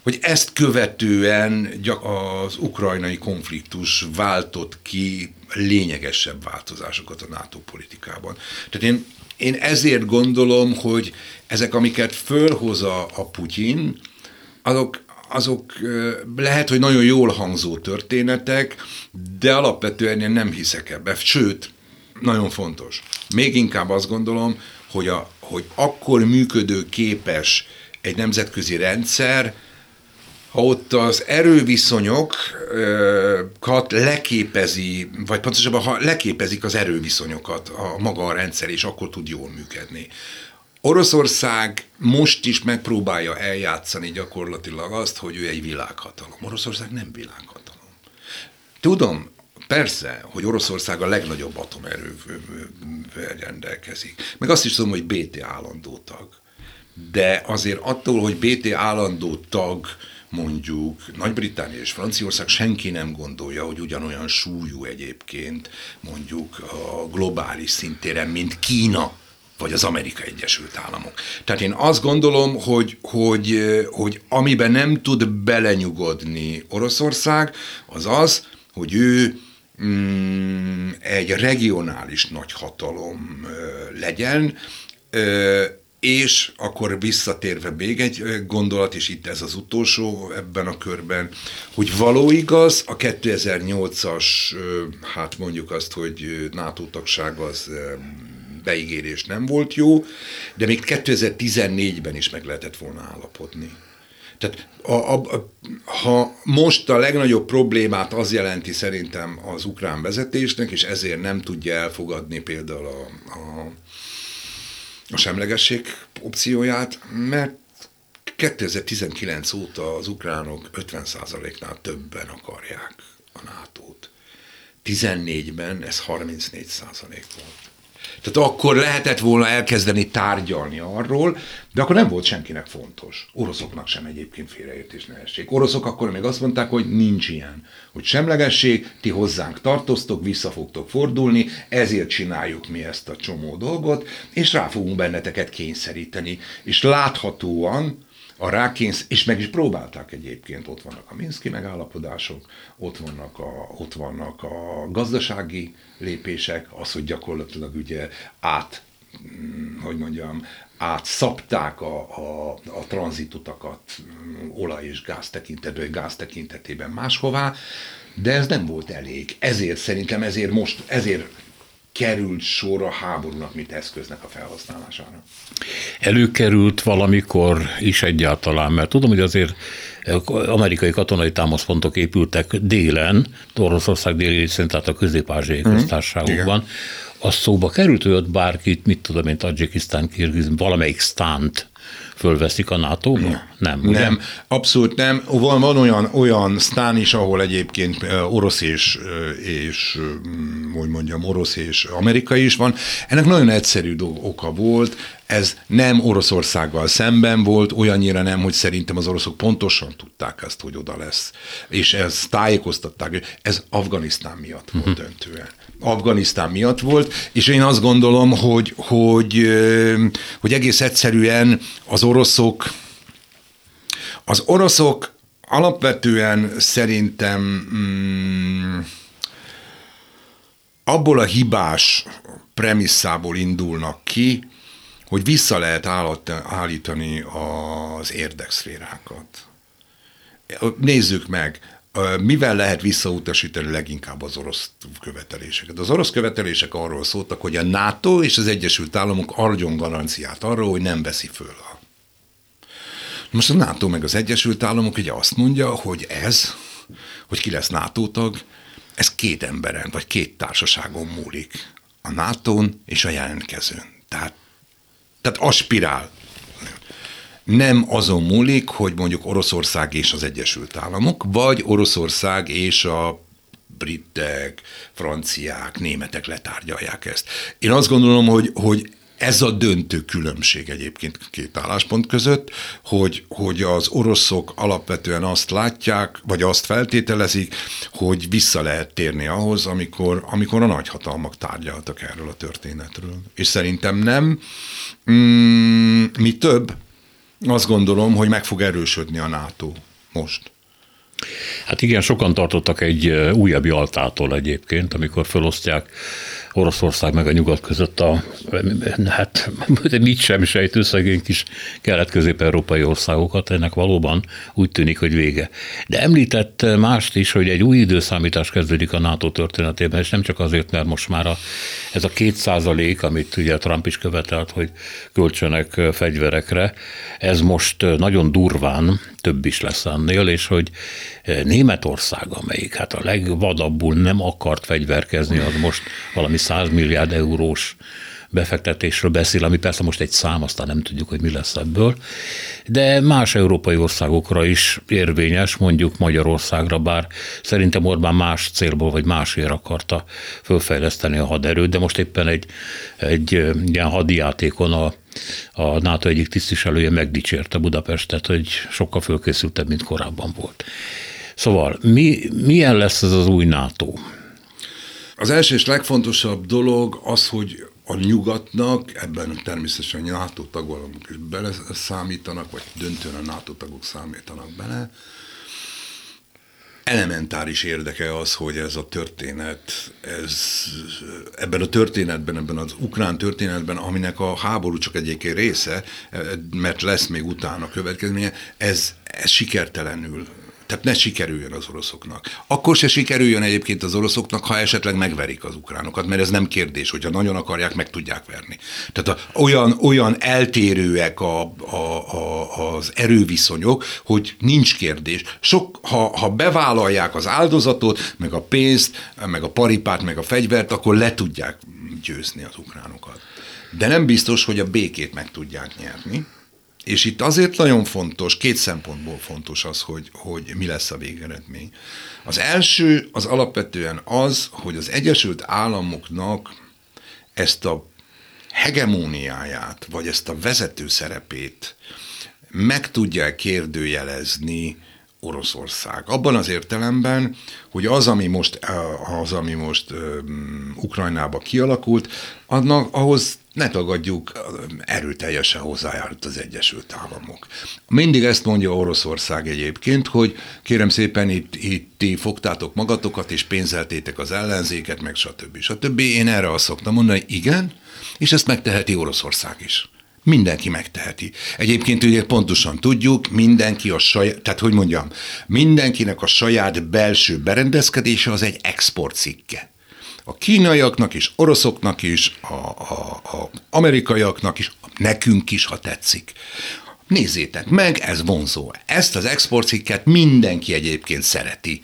hogy ezt követően az ukrajnai konfliktus váltott ki lényegesebb változásokat a NATO politikában. Tehát én, én ezért gondolom, hogy ezek, amiket fölhoz a, a Putyin, azok, azok lehet, hogy nagyon jól hangzó történetek, de alapvetően én nem hiszek ebbe. Sőt, nagyon fontos. Még inkább azt gondolom, hogy, a, hogy akkor működő képes egy nemzetközi rendszer, ha ott az erőviszonyokat leképezi, vagy pontosabban ha leképezik az erőviszonyokat a maga a rendszer, és akkor tud jól működni. Oroszország most is megpróbálja eljátszani gyakorlatilag azt, hogy ő egy világhatalom. Oroszország nem világhatalom. Tudom, Persze, hogy Oroszország a legnagyobb atomerővel rendelkezik. Meg azt is tudom, hogy BT állandó tag. De azért attól, hogy BT állandó tag, mondjuk Nagy-Britannia és Franciaország senki nem gondolja, hogy ugyanolyan súlyú egyébként mondjuk a globális szintéren, mint Kína vagy az Amerika Egyesült Államok. Tehát én azt gondolom, hogy, hogy, hogy amiben nem tud belenyugodni Oroszország, az az, hogy ő mm, egy regionális nagyhatalom legyen, és akkor visszatérve még egy gondolat, és itt ez az utolsó ebben a körben, hogy való igaz, a 2008-as, hát mondjuk azt, hogy NATO tagság az beígérés nem volt jó, de még 2014-ben is meg lehetett volna állapodni. Tehát a, a, a, ha most a legnagyobb problémát az jelenti szerintem az ukrán vezetésnek, és ezért nem tudja elfogadni például a, a, a semlegesség opcióját, mert 2019 óta az ukránok 50%-nál többen akarják a NATO-t. 14-ben ez 34% volt. Tehát akkor lehetett volna elkezdeni tárgyalni arról, de akkor nem volt senkinek fontos. Oroszoknak sem egyébként félreértés ne essék. Oroszok akkor még azt mondták, hogy nincs ilyen. Hogy semlegesség, ti hozzánk tartoztok, vissza fogtok fordulni, ezért csináljuk mi ezt a csomó dolgot, és rá fogunk benneteket kényszeríteni. És láthatóan a rákénysz, és meg is próbálták egyébként, ott vannak a Minszki megállapodások, ott vannak a, ott vannak a gazdasági lépések, az, hogy gyakorlatilag ugye át, mm, hogy mondjam, átszapták a, a, a tranzitutakat mm, olaj és gáz tekintetben, gáz tekintetében máshová, de ez nem volt elég. Ezért szerintem, ezért most, ezért került sor a háborúnak, mint eszköznek a felhasználására? Előkerült valamikor is egyáltalán, mert tudom, hogy azért amerikai katonai támaszpontok épültek délen, Oroszország déli részén, tehát a közép-ázsiai mm. köztársaságokban. Az szóba került, hogy ott bárkit, mit tudom én, Tajikisztán, Kirgiz, valamelyik stánt fölveszik a nato -ba? Nem, ugye? nem, abszolút nem. Van, van olyan, olyan sztán is, ahol egyébként orosz és, és, hogy mondjam, orosz és amerikai is van. Ennek nagyon egyszerű oka volt, ez nem Oroszországgal szemben volt, olyannyira nem, hogy szerintem az oroszok pontosan tudták ezt, hogy oda lesz. És ezt tájékoztatták, ez Afganisztán miatt volt uh-huh. döntően. Afganisztán miatt volt, és én azt gondolom, hogy, hogy, hogy egész egyszerűen az oroszok az oroszok alapvetően szerintem mm, abból a hibás premisszából indulnak ki, hogy vissza lehet állítani az érdekszférákat. Nézzük meg, mivel lehet visszautasítani leginkább az orosz követeléseket? Az orosz követelések arról szóltak, hogy a NATO és az Egyesült Államok adjon garanciát arról, hogy nem veszi föl a most a NATO meg az Egyesült Államok ugye azt mondja, hogy ez, hogy ki lesz NATO tag, ez két emberen, vagy két társaságon múlik. A nato és a jelentkezőn. Tehát, tehát aspirál. Nem azon múlik, hogy mondjuk Oroszország és az Egyesült Államok, vagy Oroszország és a britek, franciák, németek letárgyalják ezt. Én azt gondolom, hogy, hogy ez a döntő különbség egyébként két álláspont között, hogy, hogy az oroszok alapvetően azt látják, vagy azt feltételezik, hogy vissza lehet térni ahhoz, amikor, amikor a nagyhatalmak tárgyaltak erről a történetről. És szerintem nem. Mm, mi több, azt gondolom, hogy meg fog erősödni a NATO most. Hát igen, sokan tartottak egy újabb Jaltától egyébként, amikor felosztják Oroszország meg a nyugat között a, hát mit sem sejtő szegény kis kelet-közép-európai országokat, ennek valóban úgy tűnik, hogy vége. De említett mást is, hogy egy új időszámítás kezdődik a NATO történetében, és nem csak azért, mert most már a, ez a két százalék, amit ugye Trump is követelt, hogy költsenek fegyverekre, ez most nagyon durván több is lesz ennél, és hogy Németország, amelyik hát a legvadabbul nem akart fegyverkezni, az most valami 100 milliárd eurós befektetésről beszél, ami persze most egy szám, aztán nem tudjuk, hogy mi lesz ebből, de más európai országokra is érvényes, mondjuk Magyarországra, bár szerintem Orbán más célból vagy másért akarta fölfejleszteni a haderőt, de most éppen egy, egy ilyen hadijátékon a, a NATO egyik tisztviselője megdicsérte Budapestet, hogy sokkal fölkészültebb, mint korábban volt. Szóval mi, milyen lesz ez az új NATO? Az első és legfontosabb dolog az, hogy a nyugatnak, ebben természetesen a NATO tagállamok is beleszámítanak, vagy döntően a NATO tagok számítanak bele, elementáris érdeke az, hogy ez a történet, ez, ebben a történetben, ebben az ukrán történetben, aminek a háború csak egyébként része, mert lesz még utána következménye, ez, ez sikertelenül tehát ne sikerüljön az oroszoknak. Akkor se sikerüljön egyébként az oroszoknak, ha esetleg megverik az ukránokat, mert ez nem kérdés, hogyha nagyon akarják, meg tudják verni. Tehát a, olyan, olyan eltérőek a, a, a, az erőviszonyok, hogy nincs kérdés. Sok, ha, ha bevállalják az áldozatot, meg a pénzt, meg a paripát, meg a fegyvert, akkor le tudják győzni az ukránokat. De nem biztos, hogy a békét meg tudják nyerni és itt azért nagyon fontos, két szempontból fontos az, hogy, hogy mi lesz a végeredmény. Az első az alapvetően az, hogy az Egyesült Államoknak ezt a hegemóniáját, vagy ezt a vezető szerepét meg tudja kérdőjelezni Oroszország. Abban az értelemben, hogy az, ami most, az, ami most um, Ukrajnába kialakult, annak, ahhoz ne tagadjuk, erőteljesen hozzájárult az Egyesült Államok. Mindig ezt mondja Oroszország egyébként, hogy kérem szépen itt, itt ti fogtátok magatokat, és pénzeltétek az ellenzéket, meg stb. stb. Én erre azt szoktam mondani, igen, és ezt megteheti Oroszország is. Mindenki megteheti. Egyébként ugye pontosan tudjuk, mindenki a saját, tehát hogy mondjam, mindenkinek a saját belső berendezkedése az egy exportcikke. A kínaiaknak is, oroszoknak is, a, a, a amerikaiaknak is, nekünk is, ha tetszik. Nézzétek meg, ez vonzó. Ezt az exportcikket mindenki egyébként szereti,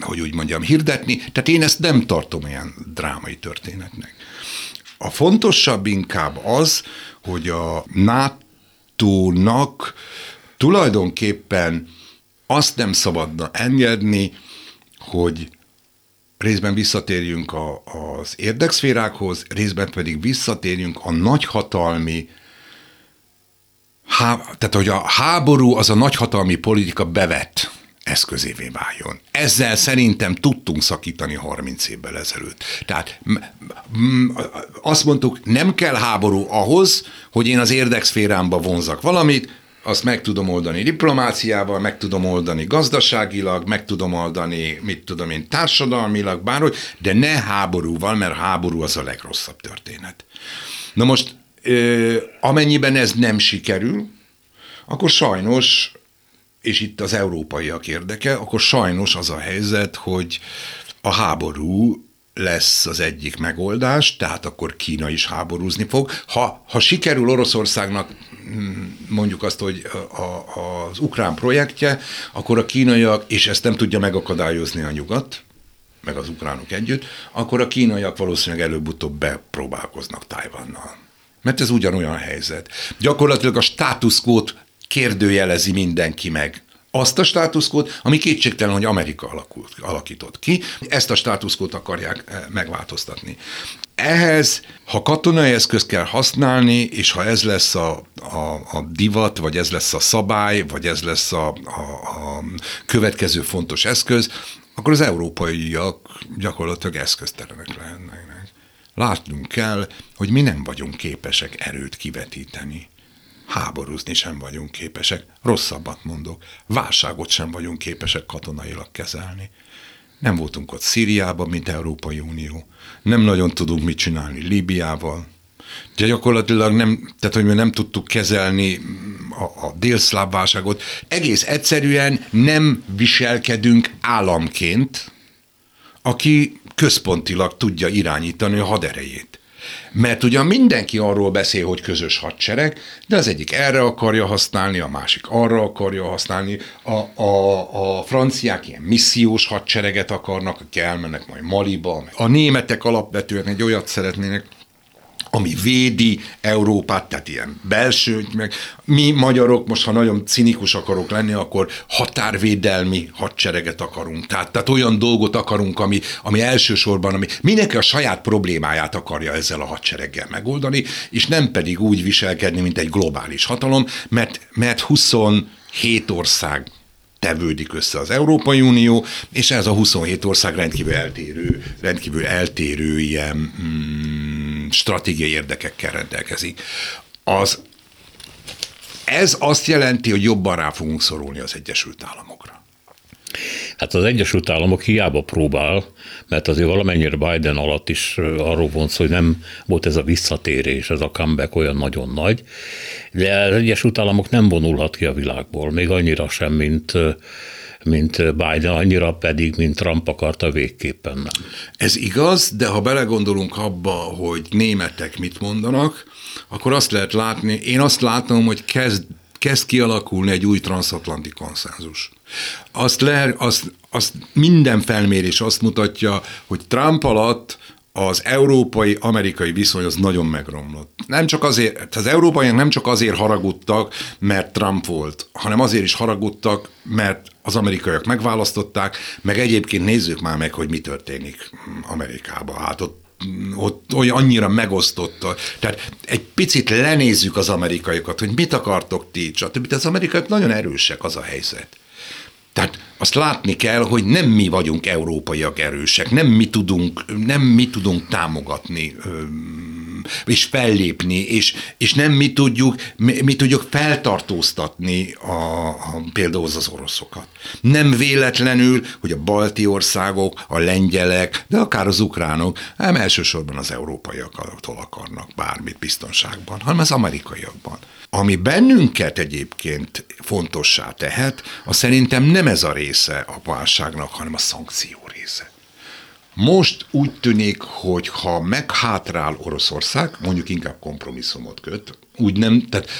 hogy úgy mondjam, hirdetni, tehát én ezt nem tartom olyan drámai történetnek. A fontosabb inkább az, hogy a NATO-nak tulajdonképpen azt nem szabadna engedni, hogy részben visszatérjünk a, az érdekszférákhoz, részben pedig visszatérjünk a nagyhatalmi, há, tehát hogy a háború az a nagyhatalmi politika bevett eszközévé váljon. Ezzel szerintem tudtunk szakítani 30 évvel ezelőtt. Tehát azt mondtuk, nem kell háború ahhoz, hogy én az érdekszférámba vonzak valamit, azt meg tudom oldani diplomáciával, meg tudom oldani gazdaságilag, meg tudom oldani, mit tudom én, társadalmilag, bárhogy, de ne háborúval, mert háború az a legrosszabb történet. Na most, amennyiben ez nem sikerül, akkor sajnos és itt az európaiak érdeke, akkor sajnos az a helyzet, hogy a háború lesz az egyik megoldás, tehát akkor Kína is háborúzni fog. Ha, ha sikerül Oroszországnak mm, mondjuk azt, hogy a, a, az ukrán projektje, akkor a kínaiak, és ezt nem tudja megakadályozni a nyugat, meg az ukránok együtt, akkor a kínaiak valószínűleg előbb-utóbb bepróbálkoznak Tájvannal. Mert ez ugyanolyan helyzet. Gyakorlatilag a státuszkót kérdőjelezi mindenki meg azt a státuszkót, ami kétségtelen, hogy Amerika alakult, alakított ki. Ezt a státuszkót akarják eh, megváltoztatni. Ehhez, ha katonai eszköz kell használni, és ha ez lesz a, a, a divat, vagy ez lesz a szabály, vagy ez lesz a, a, a következő fontos eszköz, akkor az európaiak gyakorlatilag eszköztelenek lehetnek. Látnunk kell, hogy mi nem vagyunk képesek erőt kivetíteni háborúzni sem vagyunk képesek, rosszabbat mondok, válságot sem vagyunk képesek katonailag kezelni. Nem voltunk ott Szíriában, mint Európai Unió. Nem nagyon tudunk mit csinálni Líbiával. De gyakorlatilag nem, tehát hogy mi nem tudtuk kezelni a, a délszláv válságot. Egész egyszerűen nem viselkedünk államként, aki központilag tudja irányítani a haderejét. Mert ugyan mindenki arról beszél, hogy közös hadsereg, de az egyik erre akarja használni, a másik arra akarja használni. A, a, a franciák ilyen missziós hadsereget akarnak, akik elmennek majd Maliba. A németek alapvetően egy olyat szeretnének, ami védi Európát, tehát ilyen belső, meg mi magyarok, most ha nagyon cinikus akarok lenni, akkor határvédelmi hadsereget akarunk. Tehát, tehát olyan dolgot akarunk, ami, ami elsősorban, ami mindenki a saját problémáját akarja ezzel a hadsereggel megoldani, és nem pedig úgy viselkedni, mint egy globális hatalom, mert, mert 27 ország tevődik össze az Európai Unió, és ez a 27 ország rendkívül eltérő, rendkívül eltérő ilyen mm, stratégiai érdekekkel rendelkezik. Az, ez azt jelenti, hogy jobban rá fogunk szorulni az Egyesült Államokra. Hát az Egyesült Államok hiába próbál, mert azért valamennyire Biden alatt is arról volt hogy nem volt ez a visszatérés, ez a comeback olyan nagyon nagy, de az Egyesült Államok nem vonulhat ki a világból, még annyira sem, mint mint Biden, annyira pedig, mint Trump akarta végképpen nem. Ez igaz, de ha belegondolunk abba, hogy németek mit mondanak, akkor azt lehet látni, én azt látom, hogy kezd, kezd kialakulni egy új transatlanti konszenzus. Azt, le, azt, azt minden felmérés azt mutatja, hogy Trump alatt az európai-amerikai viszony az nagyon megromlott. Nem csak azért, az európaiak nem csak azért haragudtak, mert Trump volt, hanem azért is haragudtak, mert az amerikaiak megválasztották, meg egyébként nézzük már meg, hogy mi történik Amerikában. Hát ott ott olyan annyira megosztotta. Tehát egy picit lenézzük az amerikaiakat, hogy mit akartok ti, stb. Az amerikaiak nagyon erősek, az a helyzet. Tehát azt látni kell, hogy nem mi vagyunk európaiak erősek, nem mi tudunk, nem mi tudunk támogatni és fellépni, és, és nem mi tudjuk, mi, mi tudjuk feltartóztatni a, a, például az oroszokat. Nem véletlenül, hogy a balti országok, a lengyelek, de akár az ukránok, nem elsősorban az európaiaktól akarnak bármit biztonságban, hanem az amerikaiakban. Ami bennünket egyébként fontossá tehet, az szerintem nem ez a része a válságnak, hanem a szankció része. Most úgy tűnik, hogy ha meghátrál Oroszország, mondjuk inkább kompromisszumot köt, úgy nem, tehát,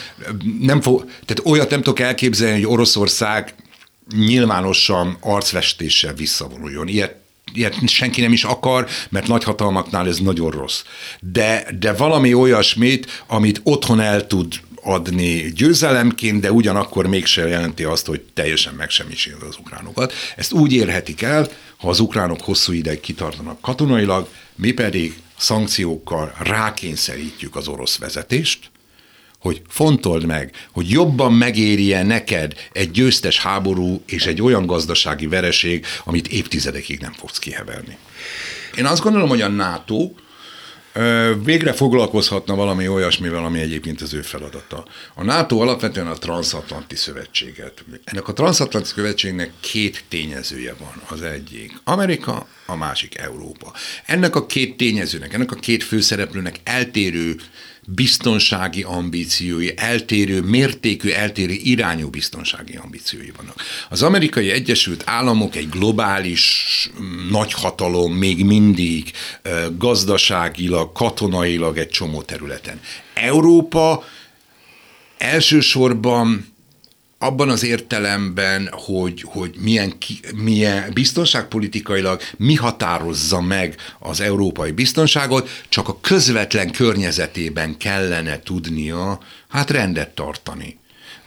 nem fog, tehát olyat nem tudok elképzelni, hogy Oroszország nyilvánosan arcvestéssel visszavonuljon. Ilyet ilyet senki nem is akar, mert nagyhatalmaknál ez nagyon rossz. De, de valami olyasmit, amit otthon el tud adni győzelemként, de ugyanakkor mégsem jelenti azt, hogy teljesen megsemmisíti az ukránokat. Ezt úgy érhetik el, ha az ukránok hosszú ideig kitartanak katonailag, mi pedig szankciókkal rákényszerítjük az orosz vezetést, hogy fontold meg, hogy jobban megérje neked egy győztes háború és egy olyan gazdasági vereség, amit évtizedekig nem fogsz kiheverni. Én azt gondolom, hogy a NATO végre foglalkozhatna valami olyasmivel, ami egyébként az ő feladata. A NATO alapvetően a transatlanti szövetséget. Ennek a transatlanti szövetségnek két tényezője van. Az egyik Amerika, a másik Európa. Ennek a két tényezőnek, ennek a két főszereplőnek eltérő biztonsági ambíciói, eltérő mértékű, eltérő irányú biztonsági ambíciói vannak. Az amerikai Egyesült Államok egy globális mm, nagyhatalom még mindig gazdaságilag, katonailag egy csomó területen. Európa elsősorban abban az értelemben, hogy, hogy milyen, milyen biztonságpolitikailag mi határozza meg az európai biztonságot, csak a közvetlen környezetében kellene tudnia hát rendet tartani.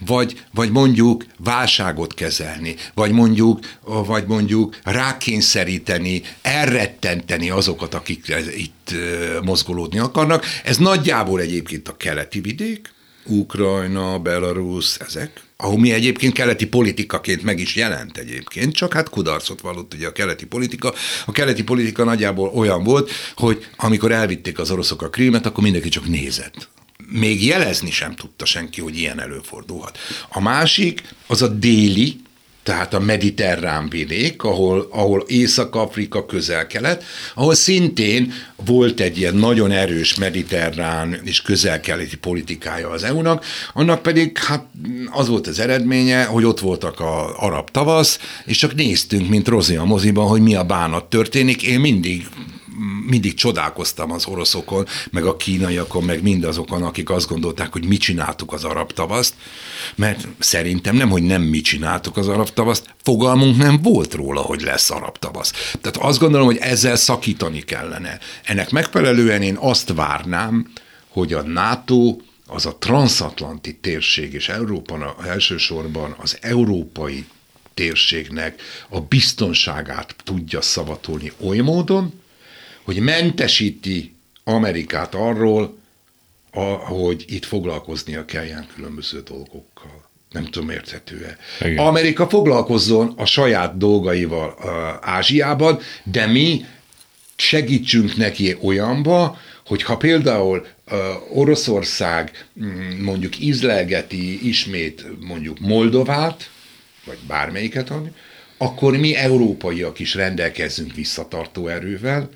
Vagy, vagy mondjuk válságot kezelni, vagy mondjuk, vagy mondjuk rákényszeríteni, elrettenteni azokat, akik itt mozgolódni akarnak. Ez nagyjából egyébként a keleti vidék, Ukrajna, Belarus, ezek, ahol mi egyébként keleti politikaként meg is jelent egyébként, csak hát kudarcot vallott ugye a keleti politika. A keleti politika nagyjából olyan volt, hogy amikor elvitték az oroszok a krímet, akkor mindenki csak nézett. Még jelezni sem tudta senki, hogy ilyen előfordulhat. A másik, az a déli, tehát a mediterrán vidék, ahol, ahol Észak-Afrika közel-kelet, ahol szintén volt egy ilyen nagyon erős mediterrán és közel-keleti politikája az EU-nak, annak pedig hát az volt az eredménye, hogy ott voltak a arab tavasz, és csak néztünk, mint Rozi a moziban, hogy mi a bánat történik. Én mindig mindig csodálkoztam az oroszokon, meg a kínaiakon, meg mindazokon, akik azt gondolták, hogy mi csináltuk az arab tavaszt, mert szerintem nem, hogy nem mi csináltuk az arab tavaszt, fogalmunk nem volt róla, hogy lesz arab tavasz. Tehát azt gondolom, hogy ezzel szakítani kellene. Ennek megfelelően én azt várnám, hogy a NATO az a transatlanti térség, és Európa elsősorban az európai térségnek a biztonságát tudja szavatolni oly módon, hogy mentesíti Amerikát arról, a, hogy itt foglalkoznia kell ilyen különböző dolgokkal. Nem tudom, érthető-e. Igen. Amerika foglalkozzon a saját dolgaival Ázsiában, de mi segítsünk neki olyanba, hogy ha például uh, Oroszország mm, mondjuk ízlelgeti ismét mondjuk Moldovát, vagy bármelyiket, akkor mi európaiak is rendelkezzünk visszatartó erővel,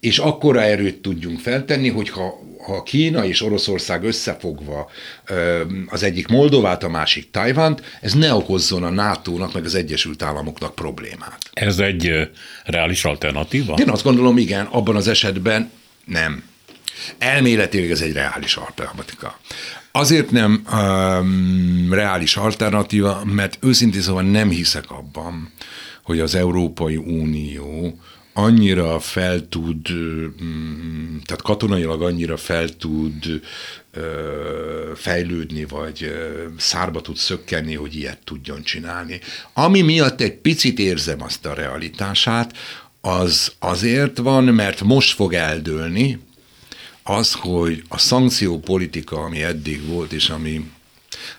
és akkora erőt tudjunk feltenni, hogy ha, ha Kína és Oroszország összefogva az egyik Moldovát, a másik Tajvant, ez ne okozzon a NATO-nak, meg az Egyesült Államoknak problémát. Ez egy reális alternatíva? Én azt gondolom, igen, abban az esetben nem. Elméletileg ez egy reális alternatíva. Azért nem um, reális alternatíva, mert őszintén szóval nem hiszek abban, hogy az Európai Unió annyira fel tud, mm, tehát katonailag annyira fel tud fejlődni, vagy szárba tud szökkenni, hogy ilyet tudjon csinálni. Ami miatt egy picit érzem azt a realitását, az azért van, mert most fog eldőlni az, hogy a szankciópolitika, ami eddig volt, és ami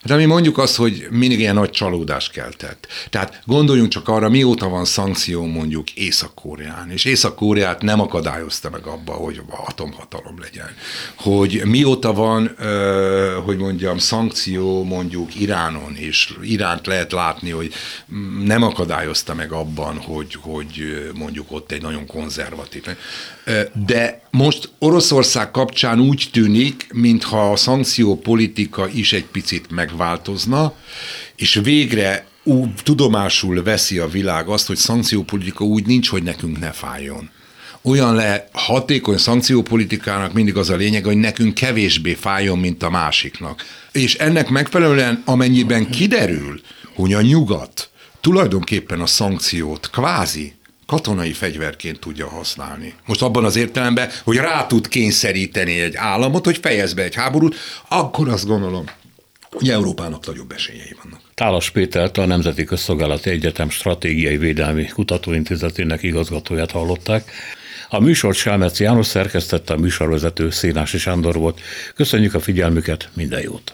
Hát ami mondjuk az, hogy mindig ilyen nagy csalódást keltett. Tehát gondoljunk csak arra, mióta van szankció mondjuk Észak-Koreán, és Észak-Koreát nem akadályozta meg abba, hogy atomhatalom legyen. Hogy mióta van, hogy mondjam, szankció mondjuk Iránon, és Iránt lehet látni, hogy nem akadályozta meg abban, hogy, hogy mondjuk ott egy nagyon konzervatív. De most Oroszország kapcsán úgy tűnik, mintha a szankciópolitika is egy picit megváltozna, és végre ú, tudomásul veszi a világ azt, hogy szankciópolitika úgy nincs, hogy nekünk ne fájjon. Olyan le hatékony szankciópolitikának mindig az a lényeg, hogy nekünk kevésbé fájjon, mint a másiknak. És ennek megfelelően, amennyiben kiderül, hogy a nyugat tulajdonképpen a szankciót kvázi katonai fegyverként tudja használni. Most abban az értelemben, hogy rá tud kényszeríteni egy államot, hogy fejezd be egy háborút, akkor azt gondolom, hogy Európának nagyobb esélyei vannak. Tálas Pétert a Nemzeti Közszolgálati Egyetem Stratégiai Védelmi Kutatóintézetének igazgatóját hallották. A műsort Selmec János szerkesztette, a műsorvezető Szénási Sándor volt. Köszönjük a figyelmüket, minden jót!